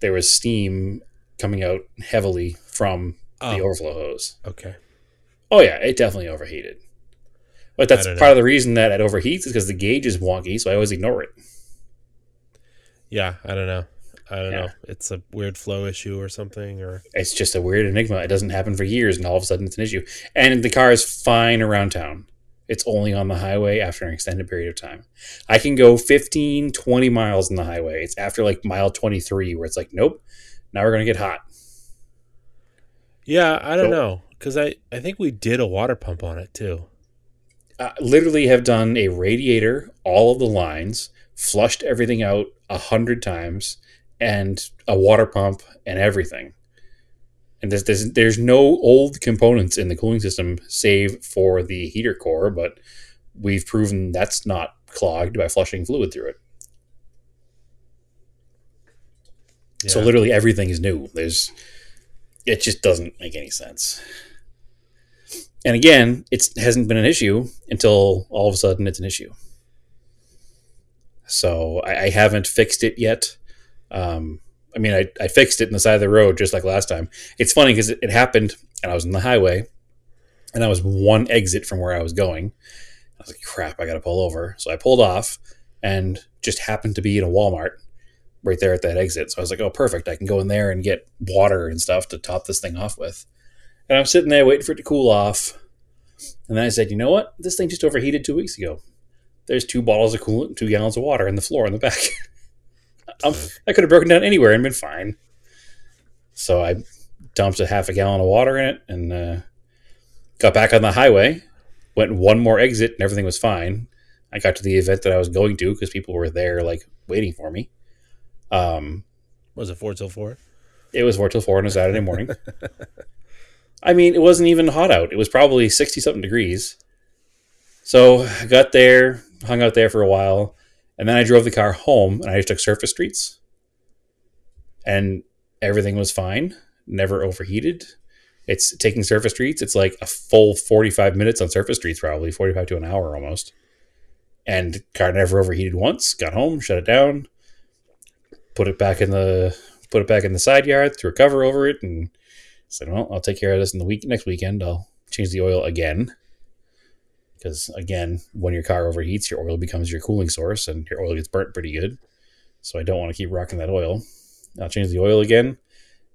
Speaker 2: there was steam coming out heavily from the
Speaker 1: Oh,
Speaker 2: overflow hose.
Speaker 1: okay.
Speaker 2: Oh yeah, it definitely overheated. But that's part
Speaker 1: know.
Speaker 2: of the reason that it overheats is because the gauge is wonky, so I always ignore it.
Speaker 1: Yeah, I don't know. I don't
Speaker 2: Yeah.
Speaker 1: know. It's a weird flow issue or something, or
Speaker 2: It's just a weird enigma. It doesn't happen for years, and all of a sudden it's an issue. And the car is fine around town. It's only on the highway after an extended period of time. I can go 15, 20 miles on the highway. It's after like mile 23 where it's like, nope, now we're going to get hot.
Speaker 1: yeah, I don't know because I I think we did a water pump on it too.
Speaker 2: I literally have done a radiator, all of the lines, flushed everything out a hundred times, and a water pump and everything. And there's, there's there's no old components in the cooling system save for the heater core, but we've proven that's not clogged by flushing fluid through it. So literally everything is new. There's it just doesn't make any sense. And again, it hasn't been an issue until all of a sudden it's an issue. So I, I haven't fixed it yet. Um, I mean, I, I fixed it in the side of the road just like last time. It's funny because it, it happened and I was in the highway and I was one exit from where I was going. I was like, crap, I got to pull over. So I pulled off and just happened to be in a Walmart right there at that exit. So I was like, oh, perfect. I can go in there and get water and stuff to top this thing off with. And I'm sitting there waiting for it to cool off. And then I said, you know what? This thing just overheated two weeks ago. There's two bottles of coolant, two gallons of water in the floor in the back. <laughs> um, I could have broken down anywhere and been fine. So I dumped a half a gallon of water in it and uh, got back on the highway. Went one more exit and everything was fine. I got to the event that I was going to because people were there, like waiting for me. Um,
Speaker 1: was it four till four?
Speaker 2: It was four till four on a Saturday morning. <laughs> I mean, it wasn't even hot out. It was probably sixty something degrees. So I got there, hung out there for a while, and then I drove the car home, and I just took surface streets, and everything was fine. Never overheated. It's taking surface streets. It's like a full forty-five minutes on surface streets, probably forty-five to an hour almost. And car never overheated once. Got home, shut it down, put it back in the put it back in the side yard, threw a cover over it, and said, "Well, I'll take care of this in the week next weekend. I'll change the oil again." Because again, when your car overheats, your oil becomes your cooling source, and your oil gets burnt pretty good. So I don't want to keep rocking that oil. I'll change the oil again,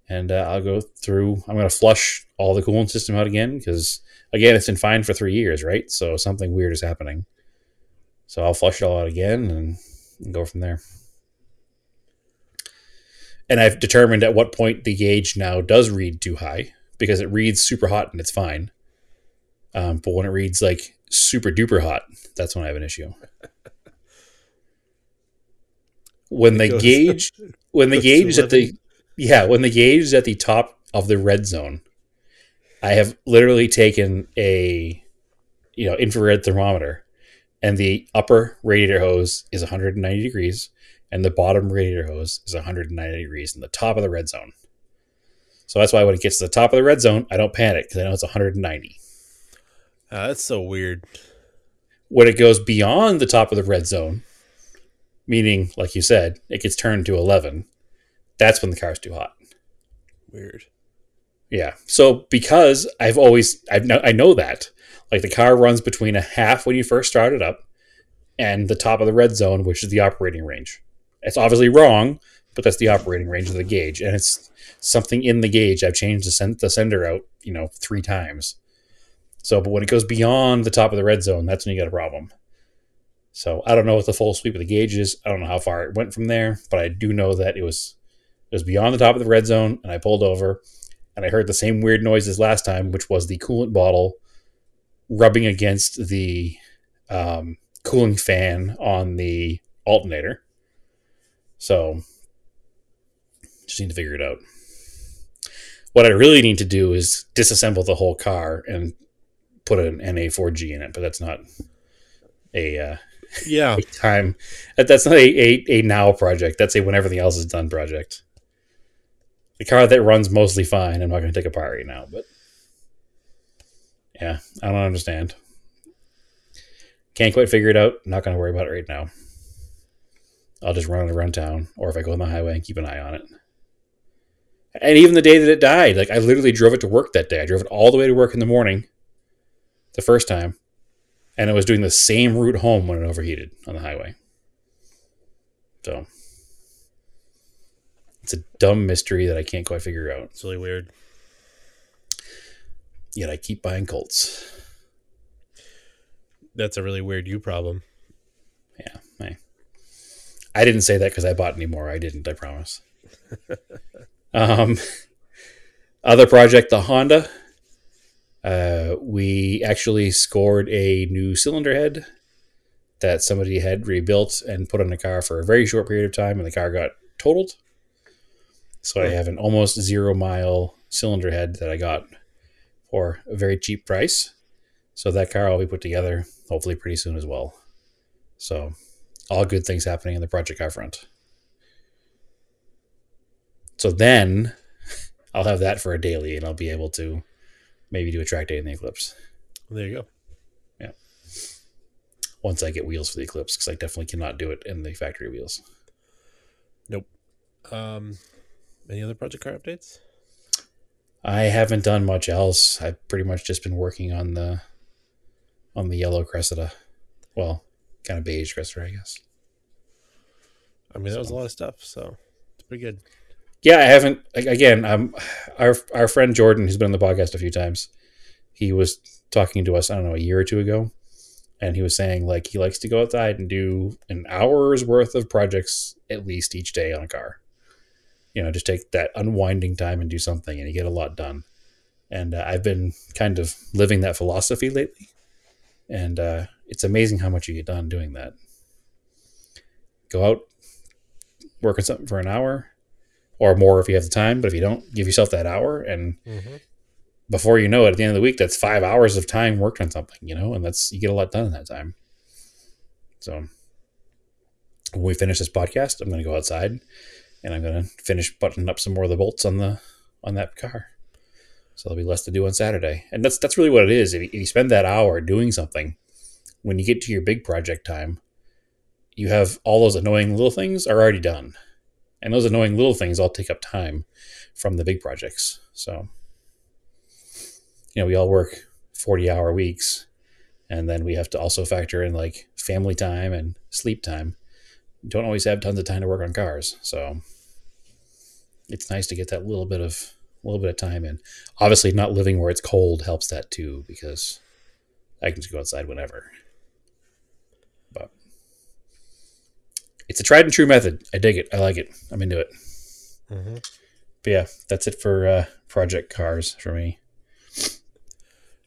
Speaker 2: and uh, I'll go through. I'm going to flush all the coolant system out again because again, it's been fine for three years, right? So something weird is happening. So I'll flush it all out again and, and go from there and I've determined at what point the gauge now does read too high because it reads super hot and it's fine. Um, but when it reads like super duper hot, that's when I have an issue. When the <laughs> gauge, <laughs> when the gauge is at the, yeah, when the gauge is at the top of the red zone, I have literally taken a, you know, infrared thermometer, and the upper radiator hose is 190 degrees, and the bottom radiator hose is 190 degrees in the top of the red zone. So that's why when it gets to the top of the red zone, I don't panic because I know it's 190.
Speaker 1: Ah, that's so weird.
Speaker 2: When it goes beyond the top of the red zone, meaning, like you said, it gets turned to 11, that's when the car's too hot.
Speaker 1: Weird.
Speaker 2: Yeah. So because I've always I've know, I know that like the car runs between a half when you first start it up and the top of the red zone, which is the operating range. It's obviously wrong, but that's the operating range of the gauge, and it's something in the gauge. I've changed the, send, the sender out, you know, three times. So, but when it goes beyond the top of the red zone, that's when you got a problem. So I don't know what the full sweep of the gauge is. I don't know how far it went from there, but I do know that it was it was beyond the top of the red zone, and I pulled over, and I heard the same weird noise as last time, which was the coolant bottle rubbing against the um, cooling fan on the alternator. So just need to figure it out. What I really need to do is disassemble the whole car and put an NA4G in it, but that's not a uh,
Speaker 1: Yeah. <laughs>
Speaker 2: a time. that- That's not a, a, a now project. That's a when everything else is done project. The car that runs mostly fine. I'm not going to take apart right now, but yeah, I don't understand. Can't quite figure it out. Not going to worry about it right now. I'll just run it around town, or if I go on the highway and keep an eye on it. And even the day that it died, like I literally drove it to work that day. I drove it all the way to work in the morning, the first time, and it was doing the same route home when it overheated on the highway. So it's a dumb mystery that I can't quite figure out.
Speaker 1: It's really weird.
Speaker 2: Yet I keep buying Colts.
Speaker 1: That's a really weird you problem.
Speaker 2: Yeah, I, I didn't say that because I bought any more. I didn't. I promise. <laughs> um, other project, the Honda. Uh, we actually scored a new cylinder head that somebody had rebuilt and put on the car for a very short period of time, and the car got totaled. So I have an almost zero mile cylinder head that I got for a very cheap price. So that car will be put together hopefully pretty soon as well. So all good things happening in the project car front. So then <laughs> I'll have that for a daily and I'll be able to maybe do a track day in the Eclipse
Speaker 1: There you go. Yeah.
Speaker 2: Once I get wheels for the Eclipse because I definitely cannot do it in the factory wheels. Nope.
Speaker 1: Um, any other project car updates?
Speaker 2: I haven't done much else. I've pretty much just been working on the on the yellow Cressida. Well, kind of beige Cressida, I guess.
Speaker 1: I mean, that was a lot of stuff, so it's pretty good.
Speaker 2: Yeah, I haven't. Again, um, our our friend Jordan, who's been on the podcast a few times, he was talking to us. I don't know a year or two ago, and he was saying like he likes to go outside and do an hour's worth of projects at least each day on a car. You know, just take that unwinding time and do something, and you get a lot done. And uh, I've been kind of living that philosophy lately, and uh, it's amazing how much you get done doing that. Go out, work on something for an hour, or more if you have the time. But if you don't, give yourself that hour, and
Speaker 1: Mm-hmm.
Speaker 2: before you know it, at the end of the week, that's five hours of time worked on something, you know, and that's you get a lot done in that time. So when we finish this podcast, I'm going to go outside and I'm going to finish buttoning up some more of the bolts on the on that car. So there'll be less to do on Saturday, and that's that's really what it is. If you, if you spend that hour doing something, when you get to your big project time, you have all those annoying little things are already done, and those annoying little things all take up time from the big projects. So you know, we all work 40 hour weeks and then we have to also factor in like family time and sleep time. Don't always have tons of time to work on cars. So it's nice to get that little bit of a little bit of time in. Obviously not living where it's cold helps that too because I can just go outside whenever. It's a tried and true method. I dig it. I like it. I'm into it.
Speaker 1: Mm-hmm.
Speaker 2: But yeah, that's it for uh, project cars for me.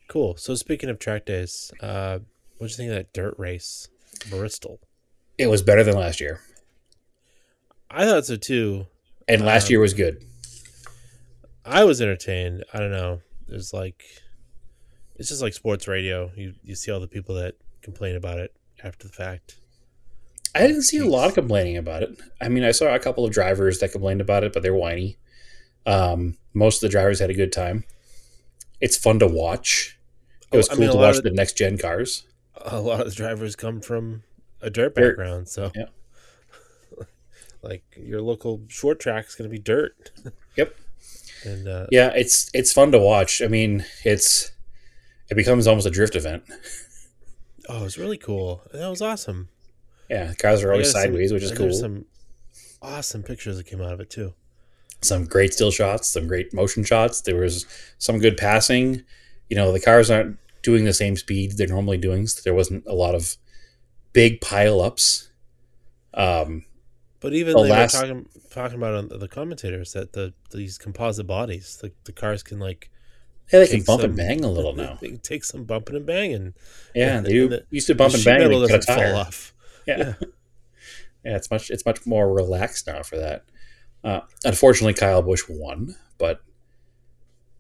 Speaker 1: Cool. So speaking of track days, uh, what do you think of that dirt race, Bristol?
Speaker 2: It was better than last year.
Speaker 1: I thought so too.
Speaker 2: And last
Speaker 1: Um,
Speaker 2: year was good.
Speaker 1: I was entertained. I don't know. There's like, it's just like sports radio. You you see all the people that complain about it after the fact.
Speaker 2: I didn't see a lot of complaining about it. I mean, I saw a couple of drivers that complained about it, but they're whiny. Um, most of the drivers had a good time. It's fun to watch. It
Speaker 1: Oh,
Speaker 2: was
Speaker 1: I
Speaker 2: cool
Speaker 1: mean,
Speaker 2: to watch
Speaker 1: of
Speaker 2: the next gen cars.
Speaker 1: A lot of the drivers come from a dirt
Speaker 2: Dirt.
Speaker 1: background, so
Speaker 2: Yeah. <laughs>
Speaker 1: like your local short track is going to be dirt. <laughs>
Speaker 2: Yep.
Speaker 1: And uh,
Speaker 2: Yeah, it's it's fun to watch. I mean, it's it becomes almost a drift event.
Speaker 1: oh, it was really cool. That was awesome.
Speaker 2: Yeah, cars are always
Speaker 1: got some-
Speaker 2: sideways, which is cool. Some,
Speaker 1: Some awesome pictures that came out of it too.
Speaker 2: Some great still shots, some great motion shots. There was some good passing. You know, the cars aren't doing the same speed they're normally doing. So there wasn't a lot of big pile ups. Um,
Speaker 1: But even
Speaker 2: The
Speaker 1: they
Speaker 2: last-
Speaker 1: were talking talking about on the commentators that the these composite bodies, the, the cars can like
Speaker 2: yeah, they can bump
Speaker 1: some-
Speaker 2: and bang a little <laughs> now.
Speaker 1: They can take some bumping and banging.
Speaker 2: Yeah,
Speaker 1: and
Speaker 2: they do.
Speaker 1: the-
Speaker 2: used to bump and bang and cut a tire.
Speaker 1: fall off. <laughs>
Speaker 2: Yeah.
Speaker 1: Yeah.
Speaker 2: yeah, it's much it's much more relaxed now for that. Uh, unfortunately, Kyle Busch won, but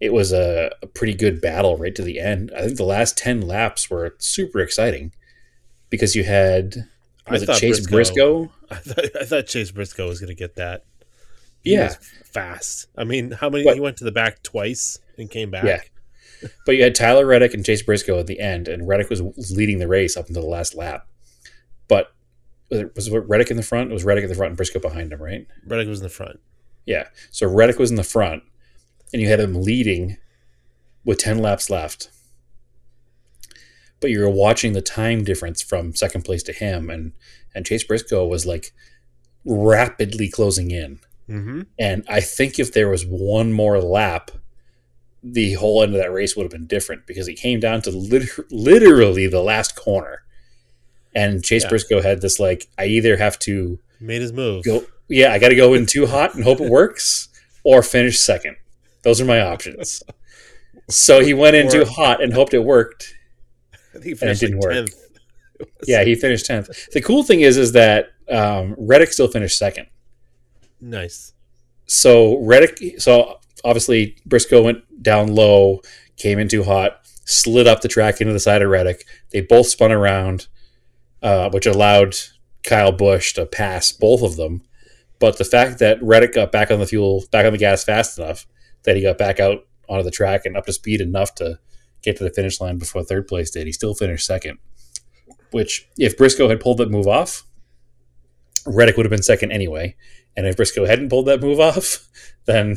Speaker 2: it was a, a pretty good battle right to the end. I think the last ten laps were super exciting because you had was
Speaker 1: I
Speaker 2: it Chase
Speaker 1: Briscoe-
Speaker 2: Briscoe?
Speaker 1: I thought I thought Chase Briscoe was going to get that. He
Speaker 2: Yeah.
Speaker 1: fast. I mean, how many?
Speaker 2: But-
Speaker 1: he went to the back twice and came back.
Speaker 2: Yeah. But you had Tyler Reddick and Chase Briscoe at the end, and Reddick was leading the race up until the last lap. But was it, was it Reddick in the front? It was Reddick in the front and Briscoe behind him, right?
Speaker 1: Reddick was in the front.
Speaker 2: Yeah. So Reddick was in the front, and you had him leading with 10 laps left. But you were watching the time difference from second place to him, and, and Chase Briscoe was like rapidly closing in.
Speaker 1: Mm-hmm.
Speaker 2: And I think if there was one more lap, the whole end of that race would have been different because it came down to liter- literally the last corner. And Chase
Speaker 1: Yeah.
Speaker 2: Briscoe had this like, I either have to
Speaker 1: Made his move.
Speaker 2: go yeah i gotta go in too hot and hope it works or finish second those are my options so he went in too hot and hoped it worked and it didn't
Speaker 1: like
Speaker 2: work.
Speaker 1: 10th. It <laughs>
Speaker 2: yeah he finished 10th the cool thing is is that um, reddick still finished second
Speaker 1: nice.
Speaker 2: so reddick so obviously briscoe went down low came in too hot slid up the track into the side of reddick they both spun around uh, which allowed kyle busch to pass both of them. But the fact that reddick got back on the fuel back on the gas fast enough that he got back out onto the track and up to speed enough to get to the finish line before third place did he still finished second. Which if briscoe had pulled that move off reddick would have been second anyway. And if briscoe hadn't pulled that move <laughs> off then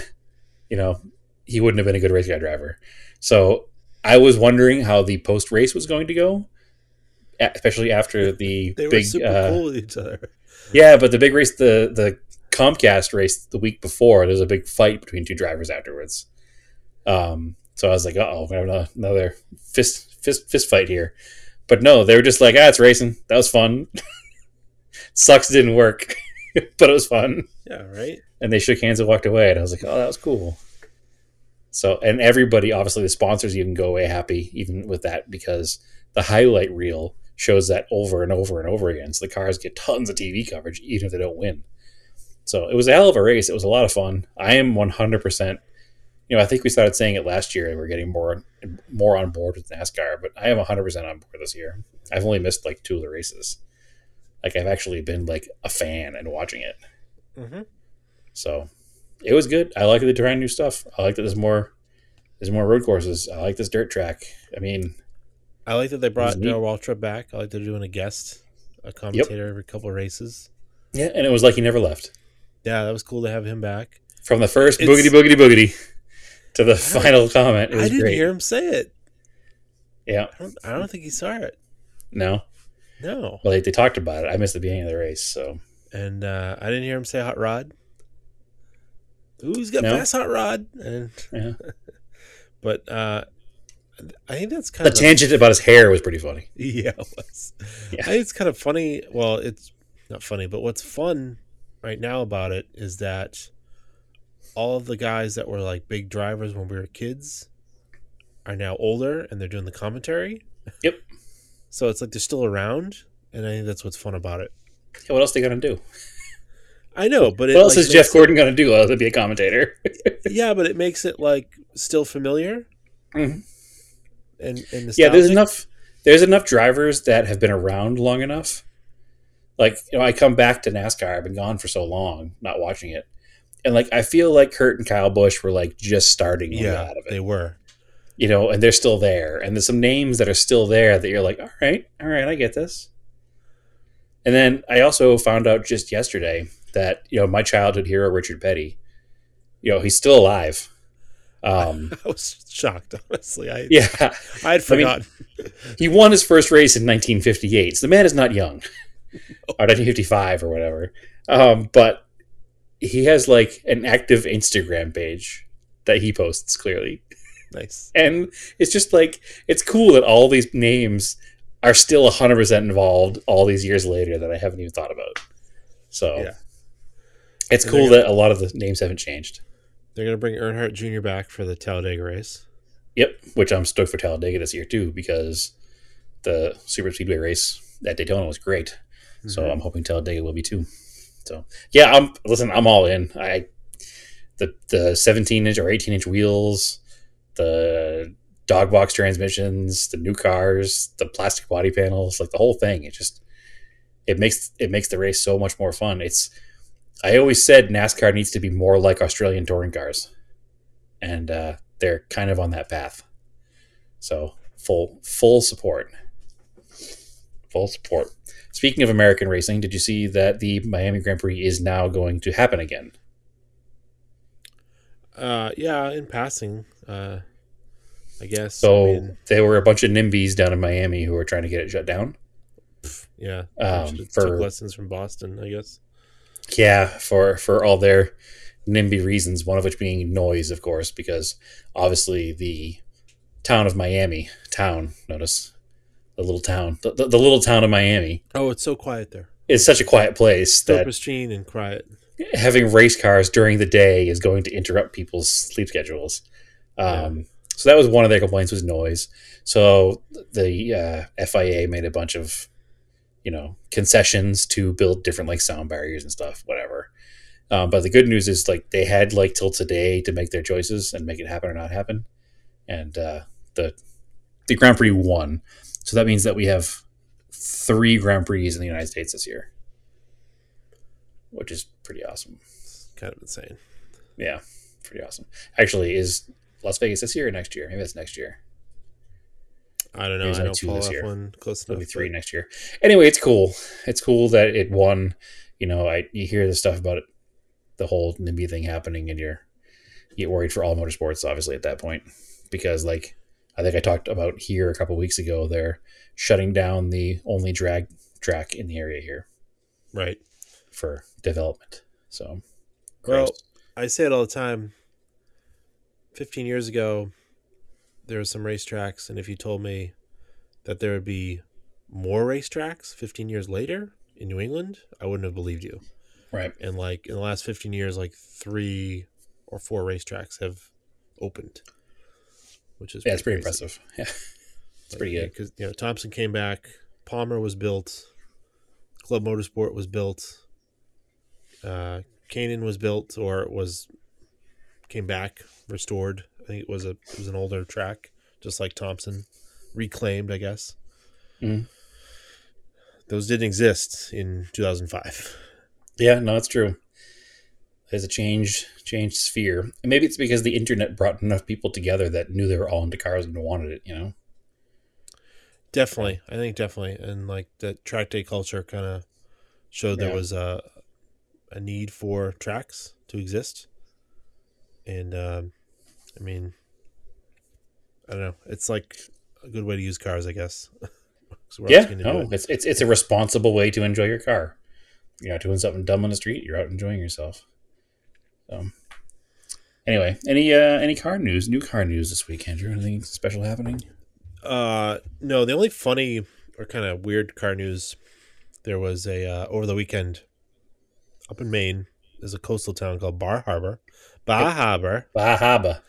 Speaker 2: you know he wouldn't have been a good race car driver. So i was wondering how the post race was going to go especially after the
Speaker 1: They were
Speaker 2: big
Speaker 1: super
Speaker 2: uh,
Speaker 1: cool with each other.
Speaker 2: yeah, but the big race, the the Comcast race the week before, there's a big fight between two drivers afterwards. Um, so I was like, oh, we're another fist fist fist fight here. But no, they were just like, ah, it's racing. That was fun. <laughs> Sucks didn't work, <laughs> but it was fun.
Speaker 1: Yeah, right.
Speaker 2: And they shook hands and walked away. And I was like, oh, that was cool. So, and everybody, obviously, the sponsors even go away happy, even with that, because the highlight reel shows that over and over and over again. So the cars get tons of TV coverage, even if they don't win. So it was a hell of a race. It was a lot of fun. I am 100%. You know, I think we started saying it last year and we're getting more more on board with NASCAR, but I am 100% on board this year. I've only missed like two of the races. Like I've actually been like a fan and watching it.
Speaker 1: Mm-hmm.
Speaker 2: So it was good. I like that they're trying new stuff. I like that there's more there's more road courses. I like this dirt track. I mean,
Speaker 1: I like that they brought. Darrell Waltrip back. I like they're doing a guest, a commentator every couple of races.
Speaker 2: yeah, and it was like he never left.
Speaker 1: Yeah, that was cool to have him back.
Speaker 2: From the first
Speaker 1: It's-
Speaker 2: boogity boogity boogity to the final comment. It
Speaker 1: I didn't
Speaker 2: great.
Speaker 1: hear him say it.
Speaker 2: Yeah.
Speaker 1: I don't, I don't think he saw it.
Speaker 2: No.
Speaker 1: No,
Speaker 2: Well, they, they talked about it. I missed the beginning of the race, so
Speaker 1: and uh, I didn't hear him say hot rod. Ooh, he's got
Speaker 2: No?
Speaker 1: fast hot rod. And,
Speaker 2: yeah. <laughs>
Speaker 1: but uh, I think that's kind
Speaker 2: The
Speaker 1: of
Speaker 2: tangent about his hair was pretty funny. <laughs>
Speaker 1: Yeah, it was.
Speaker 2: Yeah.
Speaker 1: I think it's kind of funny. Well, it's not funny, but what's fun right now about it is that all of the guys that were like big drivers when we were kids are now older and they're doing the commentary.
Speaker 2: Yep.
Speaker 1: So it's like they're still around, and I think that's what's fun about it.
Speaker 2: Yeah, what else they gonna do?
Speaker 1: I know, but it,
Speaker 2: What else
Speaker 1: like,
Speaker 2: is Jeff Gordon gonna do other than be a commentator? <laughs>
Speaker 1: Yeah, but it makes it like still familiar.
Speaker 2: Mhm.
Speaker 1: And, and
Speaker 2: yeah, there's enough. There's enough drivers that have been around long enough. Like you know, I come back to NASCAR. I've been gone for so long, not watching it, and like I feel like Kurt and Kyle Busch were like just starting when we got
Speaker 1: Yeah,
Speaker 2: out of it.
Speaker 1: they were.
Speaker 2: you know, and they're still there. And there's some names that are still there that you're like, all right, all right, I get this. And then I also found out just yesterday that you know my childhood hero Richard Petty, you know, he's still alive. Um, <laughs>
Speaker 1: I was shocked, honestly. I
Speaker 2: yeah,
Speaker 1: I had
Speaker 2: I mean-
Speaker 1: forgotten.
Speaker 2: he won his first race in 1958. So the man is not young, <laughs> or 1955 or whatever. Um, but he has like an active Instagram page that he posts clearly.
Speaker 1: nice. <laughs>
Speaker 2: and it's just like it's cool that all these names are still 100% involved all these years later that i haven't even thought about so
Speaker 1: Yeah.
Speaker 2: it's
Speaker 1: And
Speaker 2: cool that a lot of the names haven't changed
Speaker 1: They're gonna bring Earnhardt Jr. back for the Talladega race.
Speaker 2: yep which i'm stoked for talladega this year too because the super speedway race at daytona was great so
Speaker 1: Mhm.
Speaker 2: i'm hoping talladega will be too so yeah i'm listen i'm all in i the the 17 inch or 18 inch wheels the dog box transmissions the new cars the plastic body panels like the whole thing it just it makes it makes the race so much more fun it's i always said nascar needs to be more like australian touring cars. And uh, they're kind of on that path. So full full support. Full support. Speaking of american racing did you see that the miami grand prix is now going to happen again?
Speaker 1: Uh, yeah, in passing, uh, I guess.
Speaker 2: so
Speaker 1: I mean,
Speaker 2: there were a bunch of nimbies down in miami who were trying to get it shut down.
Speaker 1: yeah,
Speaker 2: um, for-
Speaker 1: lessons from Boston, I guess.
Speaker 2: Yeah, for for all their NIMBY reasons, one of which being noise, of course, because obviously the town of Miami, town, notice the little town, the, the, the little town of Miami
Speaker 1: Oh, it's so quiet there.
Speaker 2: It's such a quiet place
Speaker 1: So
Speaker 2: that
Speaker 1: pristine and quiet.
Speaker 2: having race cars during the day is going to interrupt people's sleep schedules. Um, So that was one of their complaints was noise. So the uh, FIA made a bunch of, you know, concessions to build different like sound barriers and stuff, whatever. Um, but the good news is like they had like till today to make their choices and make it happen or not happen, and uh, the the Grand Prix won. So that means that we have three Grand Prix in the United States this year, which is pretty awesome.
Speaker 1: It's kind of insane.
Speaker 2: Yeah, pretty awesome. Actually, is Las Vegas this year or next year? Maybe that's next year.
Speaker 1: I don't know.
Speaker 2: There's
Speaker 1: I don't
Speaker 2: two this year.
Speaker 1: F1 close enough.
Speaker 2: be three
Speaker 1: but-
Speaker 2: next year. Anyway, it's cool. It's cool that it won. You know, I you hear the stuff about it, the whole NIMBY thing happening, and you're you get worried for all motorsports, obviously, at that point, because like I think I talked about here a couple weeks ago, they're shutting down the only drag track in the area here
Speaker 1: Right.
Speaker 2: for development. So,
Speaker 1: Well. I say it all the time. 15 years ago, there were some racetracks, and if you told me that there would be more racetracks 15 years later in New England, I wouldn't have believed you.
Speaker 2: right?
Speaker 1: And like in the last 15 years, like three or four racetracks have opened, which is
Speaker 2: Yeah, it's pretty
Speaker 1: crazy.
Speaker 2: impressive. <laughs> Yeah, it's pretty good.
Speaker 1: because you know Thompson came back, Palmer was built, Club Motorsport was built, uh, Canaan was built or was came back restored. I think it was a it was an older track, just like Thompson, reclaimed, I guess.
Speaker 2: Mhm.
Speaker 1: Those didn't exist in 2005.
Speaker 2: Yeah, no, it's true. There's a changed changed sphere, and maybe it's because the internet brought enough people together that knew they were all into cars and wanted it. You know.
Speaker 1: Definitely, I think definitely, and like that track day culture kind of showed there was a a need for tracks to exist, and um, I mean, I don't know, it's like a good way to use cars, I guess. <laughs>
Speaker 2: Yeah,
Speaker 1: always gonna do
Speaker 2: no,
Speaker 1: it.
Speaker 2: it's it's it's a responsible way to enjoy your car. You're not doing something dumb on the street. You're out enjoying yourself. So, anyway, any uh any car news? New car news this week, Andrew? Anything special happening?
Speaker 1: Uh, no, the only funny or kind of weird car news there was a uh, over the weekend up in Maine. There's a coastal town called Bar Harbor, Bar Harbor. Bar Harbor,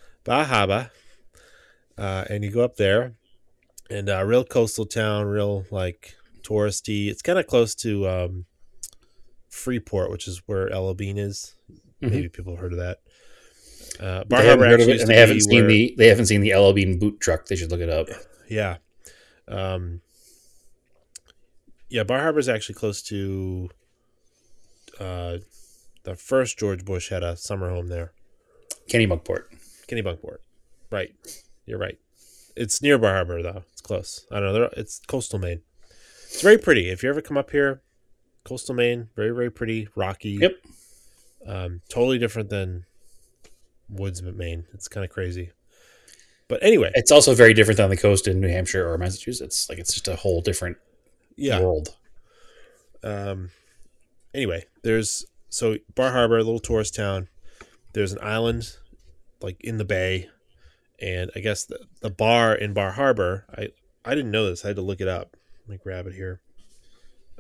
Speaker 1: uh, and you go up there, and uh, real coastal town, real like touristy. It's kind of close to um, Freeport, which is where LL Bean is.
Speaker 2: Mhm.
Speaker 1: Maybe people have heard of that. Uh, Bar
Speaker 2: They
Speaker 1: Harbor
Speaker 2: haven't heard of it, and they haven't seen
Speaker 1: where-
Speaker 2: the they haven't seen the LL Bean boot truck. They should look it up.
Speaker 1: Yeah. Um, yeah, Bar Harbor is actually close to uh, the first George Bush had a summer home there.
Speaker 2: Kenny Munkport.
Speaker 1: Kennebunkport. Right. You're right. It's near Bar Harbor, though. It's close. I don't know. It's coastal Maine. It's very pretty. If you ever come up here, coastal Maine, very, very pretty, rocky.
Speaker 2: Yep.
Speaker 1: Um, totally different than woods of Maine. It's kind of crazy. But anyway,
Speaker 2: It's also very different than the coast in New Hampshire or Massachusetts. Like it's just a whole different
Speaker 1: yeah.
Speaker 2: world.
Speaker 1: um anyway there's so bar harbor a little tourist town there's an island like in the bay. And i guess the, the bar in bar harbor i i didn't know this. I had to look it up. Let me grab it here.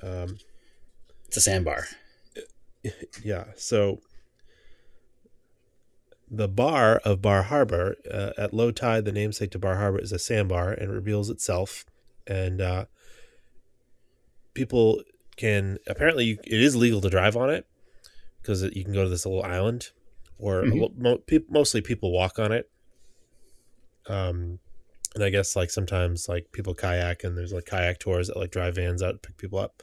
Speaker 1: Um
Speaker 2: It's a sandbar. <laughs>
Speaker 1: yeah so the bar of bar harbor uh, at low tide the namesake to bar harbor is a sandbar and reveals itself. And uh people can apparently you, it is legal to drive on it because you can go to this little island or a
Speaker 2: Mhm.
Speaker 1: mo- peop mostly people walk on it um and i guess like sometimes like people kayak and there's like kayak tours that like drive vans out to pick people up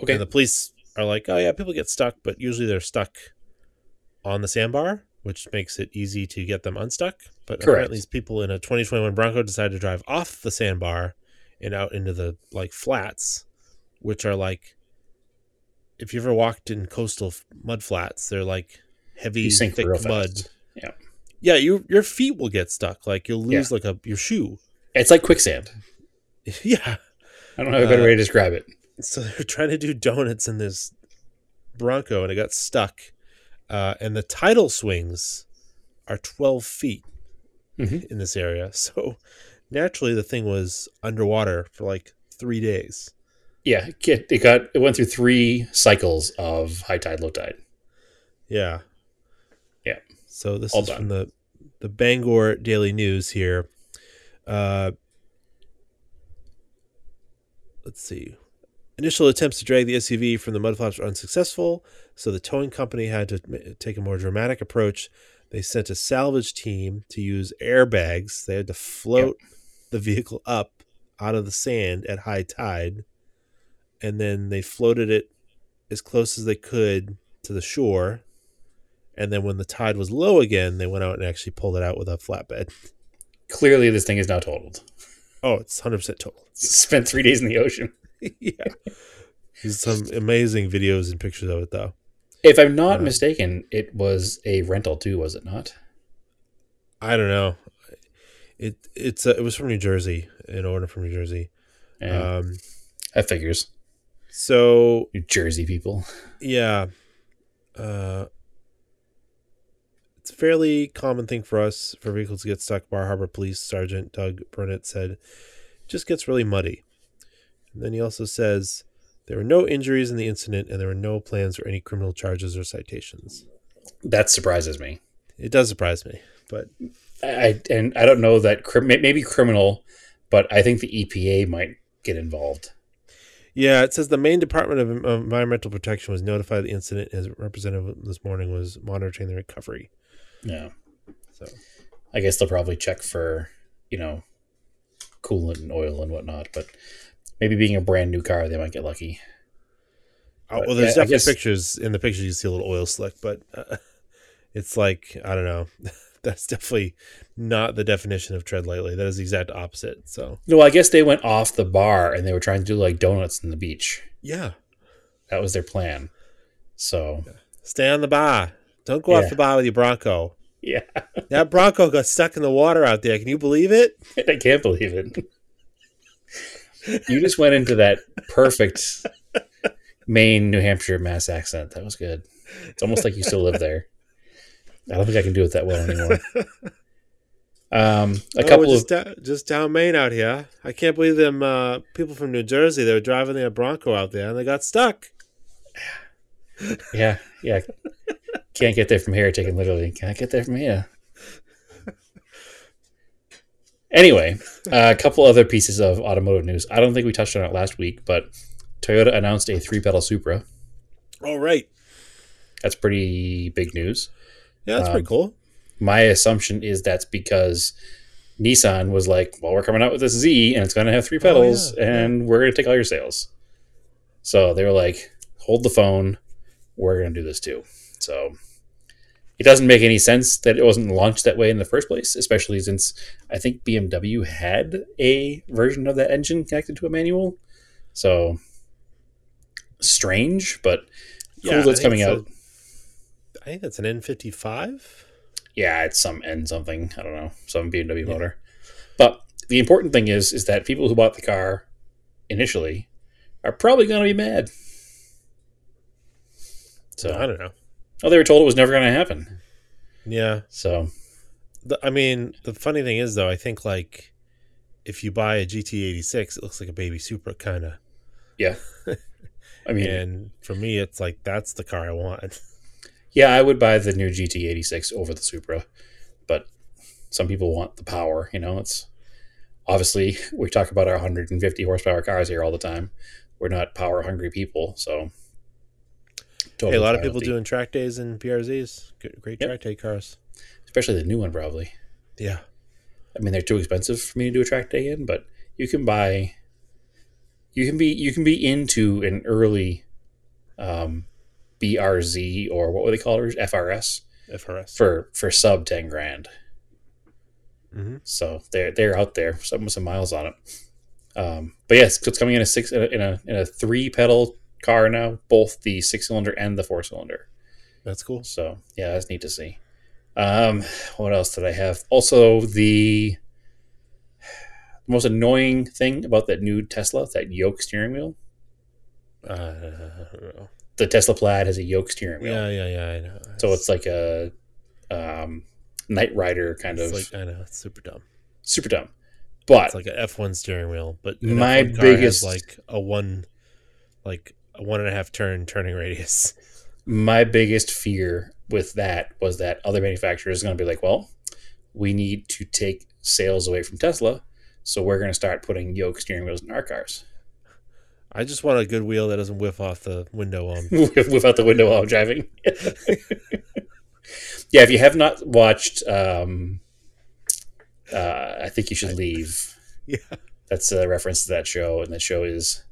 Speaker 2: Okay.
Speaker 1: and the police are like, oh yeah, people get stuck, but usually they're stuck on the sandbar, which makes it easy to get them unstuck. But
Speaker 2: Correct.
Speaker 1: apparently, these people in a 2021 Bronco decided to drive off the sandbar and out into the like flats, which are like, if you ever walked in coastal mud flats, they're like heavy, thick mud.
Speaker 2: Yeah.
Speaker 1: Yeah, you your feet will get stuck. Like you'll
Speaker 2: Yeah.
Speaker 1: lose like a your shoe.
Speaker 2: It's like quicksand. <laughs>
Speaker 1: yeah.
Speaker 2: I don't have a better
Speaker 1: Uh,
Speaker 2: way to describe it.
Speaker 1: so <laughs> they're trying to do donuts in this Bronco, and it got stuck. Uh, and the tidal swings are 12 feet
Speaker 2: Mhm.
Speaker 1: in this area. <laughs> So naturally, the thing was underwater for like three days.
Speaker 2: Yeah, it it got it went through three cycles of high tide, low tide.
Speaker 1: Yeah. So this
Speaker 2: All
Speaker 1: is
Speaker 2: done.
Speaker 1: from the the Bangor Daily News here. Uh, let's see. Initial attempts to drag the SUV from the mud flaps were unsuccessful, so the towing company had to take a more dramatic approach. They sent a salvage team to use airbags. They had to float the vehicle up out of the sand at high tide, and then they floated it as close as they could to the shore. And then when the tide was low again, they went out and actually pulled it out with a flatbed.
Speaker 2: Clearly, this thing is now totaled.
Speaker 1: Oh, it's 100% total.
Speaker 2: Spent three days in the ocean. <laughs>
Speaker 1: yeah. There's some amazing videos and pictures of it, though.
Speaker 2: If I'm not
Speaker 1: Uh,
Speaker 2: mistaken, it was a rental too, was it not?
Speaker 1: I don't know. It it's uh, it was from New Jersey, an order from New Jersey.
Speaker 2: Yeah,
Speaker 1: Um,
Speaker 2: that figures.
Speaker 1: so
Speaker 2: New Jersey people.
Speaker 1: yeah, uh, fairly common thing for us for vehicles to get stuck. Bar Harbor Police Sergeant Doug Burnett said, "It just gets really muddy." And then he also says there were no injuries in the incident, and there were no plans for any criminal charges or citations.
Speaker 2: That surprises me.
Speaker 1: It does surprise me, but
Speaker 2: I and I don't know that maybe criminal, but I think the EPA might get involved.
Speaker 1: Yeah, it says the Maine Department of of Environmental Protection was notified of the incident as representative this morning was monitoring the recovery.
Speaker 2: Yeah.
Speaker 1: So
Speaker 2: I guess they'll probably check for, you know, coolant and oil and whatnot, but maybe being a brand new car, they might get lucky.
Speaker 1: Oh, well, there's
Speaker 2: yeah,
Speaker 1: definitely
Speaker 2: guess-
Speaker 1: pictures. In the pictures, you see a little oil slick, but uh, it's like I don't know. <laughs> That's definitely not the definition of tread lightly. That is the exact opposite. So
Speaker 2: No, I guess they went off the bar and they were trying to do like donuts in the beach.
Speaker 1: yeah,
Speaker 2: That was their plan. So,
Speaker 1: stay on the bar. Don't go off the bar with your Bronco.
Speaker 2: yeah, <laughs>
Speaker 1: That Bronco got stuck in the water out there. Can you believe it? <laughs>
Speaker 2: I can't believe it. you just went into that perfect Maine, New Hampshire, Mass accent. That was good. It's almost like you still live there. I don't think I can do it that well anymore. Um, a
Speaker 1: Oh,
Speaker 2: couple
Speaker 1: we're
Speaker 2: of
Speaker 1: just, da- just down Maine out here. I can't believe them uh, people from New Jersey. They were driving their Bronco out there and they got stuck.
Speaker 2: Yeah, yeah. Can't get there from here. Taken literally, can't get there from here. Anyway, a couple other pieces of automotive news. I don't think we touched on it last week, but Toyota announced a three pedal Supra.
Speaker 1: All right.
Speaker 2: That's pretty big news.
Speaker 1: Yeah, that's
Speaker 2: Um,
Speaker 1: pretty cool.
Speaker 2: My assumption is that's because Nissan was like, well, we're coming out with this Z and it's going to have three pedals
Speaker 1: yeah,
Speaker 2: and we're going to take all your sales. So they were like, hold the phone. We're going to do this too. So it doesn't make any sense that it wasn't launched that way in the first place, especially since I think BMW had a version of that engine connected to a manual. So strange, but cool
Speaker 1: Yeah,
Speaker 2: that's coming out.
Speaker 1: a- I think that's an N55.
Speaker 2: yeah, it's some N something. I don't know, some BMW motor. But the important thing is, is that people who bought the car initially are probably going to be mad. So,
Speaker 1: I don't know.
Speaker 2: oh, they were told it was never going to happen.
Speaker 1: Yeah.
Speaker 2: So,
Speaker 1: The, I mean, the funny thing is, though, I think like if you buy a GT86, it looks like a baby Supra, kind of.
Speaker 2: yeah. <laughs> I mean,
Speaker 1: And for me, it's like that's the car I want.
Speaker 2: yeah, I would buy the new GT86 over the Supra, but some people want the power. You know, it's obviously we talk about our 150 horsepower cars here all the time. We're not power hungry people, so.
Speaker 1: Hey, a lot of people doing track days and BRZs. Good, great
Speaker 2: Yep.
Speaker 1: track day cars.
Speaker 2: especially the new one, probably.
Speaker 1: Yeah.
Speaker 2: I mean, they're too expensive for me to do a track day in, but you can buy. You can be you can be into an early, um, BRZ or what would they call it FRS
Speaker 1: FRS.
Speaker 2: for for sub ten grand.
Speaker 1: hmm
Speaker 2: So they're they're out there, some with some miles on it. Um, but yes, it's coming in a six in a in a, in a three pedal car now, both the six cylinder and the four cylinder.
Speaker 1: That's cool.
Speaker 2: So yeah, that's neat to see. Um, what else did I have? Also, the most annoying thing about that new Tesla, that yoke steering wheel.
Speaker 1: Uh, I don't know.
Speaker 2: The Tesla Plaid has a yoke steering wheel,
Speaker 1: Yeah, yeah, yeah. I know.
Speaker 2: so it's like a um, Knight Rider kind
Speaker 1: it's
Speaker 2: of
Speaker 1: like I know it's super dumb.
Speaker 2: super dumb. But
Speaker 1: It's like an F1 steering wheel, but
Speaker 2: My
Speaker 1: F1 car
Speaker 2: biggest-
Speaker 1: like a one, like a one and a half turn turning radius. <laughs>
Speaker 2: my biggest fear with that was that other manufacturers are going to be like, well, we need to take sales away from Tesla, so we're going to start putting yoke steering wheels in our cars
Speaker 1: I just want a good wheel that doesn't whiff off the window while I'm <laughs>
Speaker 2: without the window while I'm driving. <laughs> yeah, if you have not watched, um, uh, I think you should leave.
Speaker 1: Yeah.
Speaker 2: That's a reference to that show, and that show is.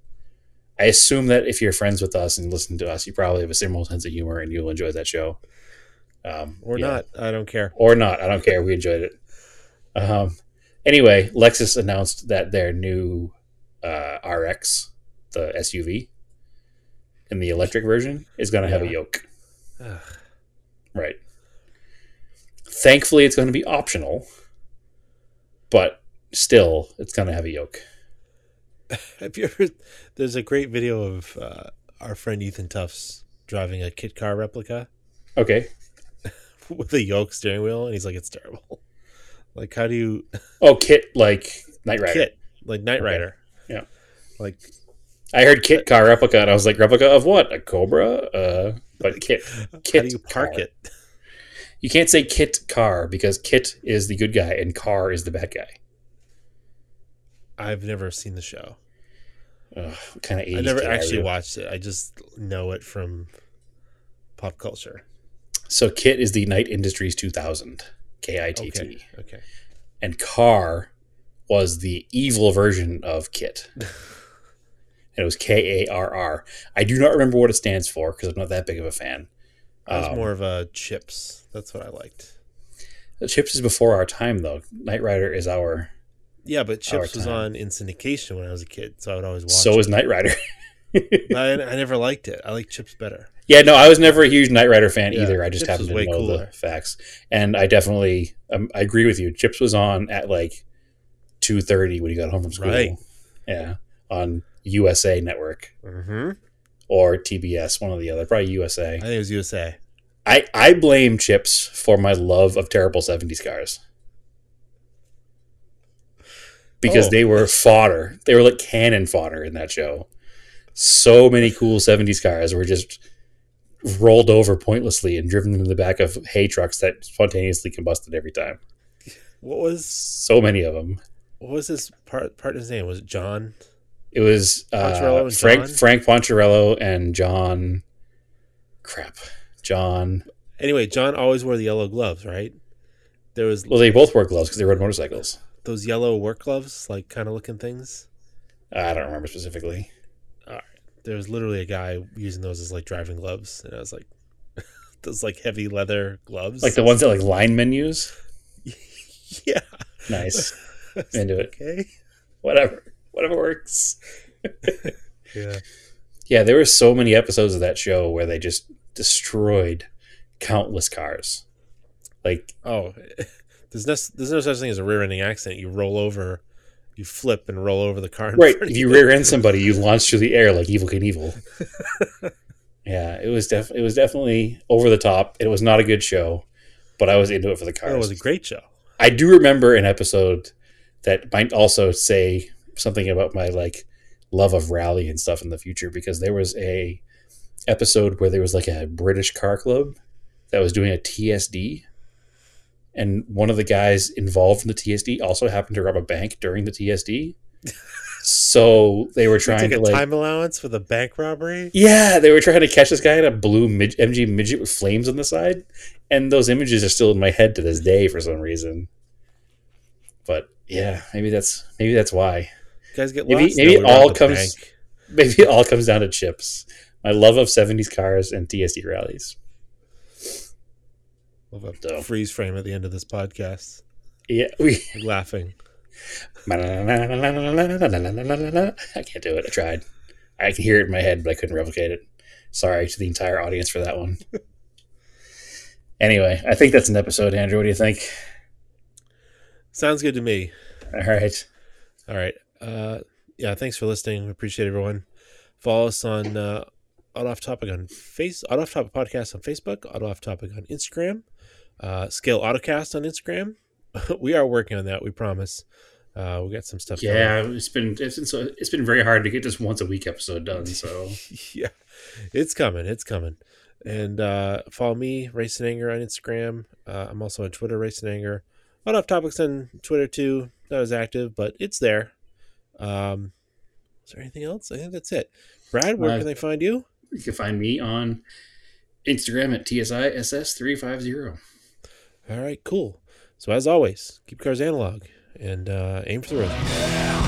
Speaker 2: I assume that if you're friends with us and listen to us, you probably have a similar sense of humor and you'll enjoy that show. Um,
Speaker 1: or
Speaker 2: yeah.
Speaker 1: not. I don't care.
Speaker 2: or not. I don't care. We enjoyed it. Um, anyway, Lexus announced that their new uh, RX, the SUV, in the electric version, is going to have a yoke.
Speaker 1: Ugh.
Speaker 2: Right. Thankfully, it's going to be optional, but still, it's going to have a yoke. <laughs>
Speaker 1: Have you ever? There's a great video of uh, our friend Ethan Tufts driving a kit car replica
Speaker 2: Okay. <laughs>
Speaker 1: with a yoke steering wheel, and he's like, "It's terrible." <laughs> Like, how do you
Speaker 2: Oh, kit like Knight Rider.
Speaker 1: kit like Knight
Speaker 2: Okay.
Speaker 1: Rider?
Speaker 2: Yeah.
Speaker 1: Like
Speaker 2: I heard kit car replica, and I was like, replica of what? A Cobra? Uh, but kit. Kit
Speaker 1: how do you park
Speaker 2: car.
Speaker 1: it?
Speaker 2: You can't say Kit Car because Kit is the good guy and Car is the bad guy.
Speaker 1: I've never seen the show.
Speaker 2: Kind of 80s
Speaker 1: I never actually watched it. I just know it from pop culture.
Speaker 2: So Kit is the Knight Industries 2000, K I T T.
Speaker 1: Okay.
Speaker 2: And Car was the evil version of Kit. <laughs> and it was K A R R. I do not remember what it stands for because I'm not that big of a fan.
Speaker 1: I was
Speaker 2: Um,
Speaker 1: more of a chips. That's what I liked.
Speaker 2: The Chips is before our time, though. Knight Rider is our.
Speaker 1: Yeah, but Chips was on in syndication when I was a kid, so I would always watch.
Speaker 2: So was Knight Rider. <laughs>
Speaker 1: I, I <laughs> never liked it. I like Chips better.
Speaker 2: yeah, no, I was never a huge Knight Rider fan
Speaker 1: Yeah,
Speaker 2: either. I just
Speaker 1: Chips
Speaker 2: happened to know the facts, and I definitely um, I agree with you. Chips was on at like two thirty when you got home from school.
Speaker 1: Right.
Speaker 2: Yeah, on USA Network
Speaker 1: Mm-hmm.
Speaker 2: or TBS, one or the other. Probably USA.
Speaker 1: I think it was USA.
Speaker 2: I, I blame Chips for my love of terrible 70s cars. Because
Speaker 1: Oh.
Speaker 2: they were fodder. They were like cannon fodder in that show. So many cool 70s cars were just rolled over pointlessly and driven into the back of hay trucks that spontaneously combusted every time.
Speaker 1: What was
Speaker 2: So many of them.
Speaker 1: what was his part partner's name? Was it John?
Speaker 2: It was uh, Frank
Speaker 1: John?
Speaker 2: Frank Poncherello and John. Crap, John.
Speaker 1: Anyway, John always wore the yellow gloves, right? There was
Speaker 2: Well, they both wore gloves because they rode motorcycles.
Speaker 1: Those yellow work gloves, like kind of looking things.
Speaker 2: I don't remember specifically.
Speaker 1: There was literally a guy using those as like driving gloves, and I was like, <laughs> those like heavy leather gloves,
Speaker 2: Like the ones that like linemen use. <laughs>
Speaker 1: yeah.
Speaker 2: Nice. <laughs> Into it.
Speaker 1: Okay.
Speaker 2: Whatever. Whatever works.
Speaker 1: Yeah.
Speaker 2: Yeah, there were so many episodes of that show where they just destroyed countless cars. Like
Speaker 1: Oh, there's no there's no such thing as a rear-ending accident. You roll over, you flip and roll over the car.
Speaker 2: right, if you rear end somebody, you launch through the air like Evel Knievel. <laughs> yeah, it was def- it was definitely over the top. It was not a good show, but I was into it for the cars.
Speaker 1: It was a great show.
Speaker 2: I do remember an episode that might also say something about my like love of rally and stuff in the future because there was a episode where there was like a British car club that was doing a TSD and one of the guys involved in the TSD also happened to rob a bank during the TSD. <laughs> so they were trying
Speaker 1: take
Speaker 2: to
Speaker 1: a
Speaker 2: like
Speaker 1: time allowance for the bank robbery.
Speaker 2: yeah, they were trying to catch this guy in a blue mid- MG midget with flames on the side, and those images are still in my head to this day for some reason. But yeah, maybe that's maybe that's why.
Speaker 1: You guys get
Speaker 2: Maybe-
Speaker 1: lost.
Speaker 2: maybe it all comes-
Speaker 1: bank.
Speaker 2: Maybe it all comes down to chips. My love of '70s cars and TSD rallies.
Speaker 1: We'll have
Speaker 2: So.
Speaker 1: freeze frame at the end of this podcast.
Speaker 2: Yeah, we.
Speaker 1: Laughing. <laughs>
Speaker 2: I can't do it. I tried. I can hear it in my head, but I couldn't replicate it. Sorry to the entire audience for that one. <laughs> anyway, I think that's an episode, Andrew. What do you think?
Speaker 1: Sounds good to me.
Speaker 2: All right.
Speaker 1: All right. Uh, yeah. Thanks for listening. We appreciate everyone. Follow us on uh, Off Topic on Face, Auto Off Topic Podcast on Facebook, Auto Off Topic on Instagram, uh, Scale Autocast on Instagram. <laughs> we are working on that. We promise. Uh, we got some stuff.
Speaker 2: Yeah, it's been it's been so it's been very hard to get this once a week episode done. So <laughs>
Speaker 1: yeah, it's coming. It's coming. And uh, follow me, Race and Anger on Instagram. Uh, I'm also on Twitter, Race and Anger. A lot of topics on Twitter too. Not as active, but it's there. Um, is there anything else? I think that's it. Brad, where
Speaker 2: Uh,
Speaker 1: can they find you?
Speaker 2: you can find me on Instagram at TSISS350.
Speaker 1: All right, cool. So as always, keep cars analog and uh, aim for the roses.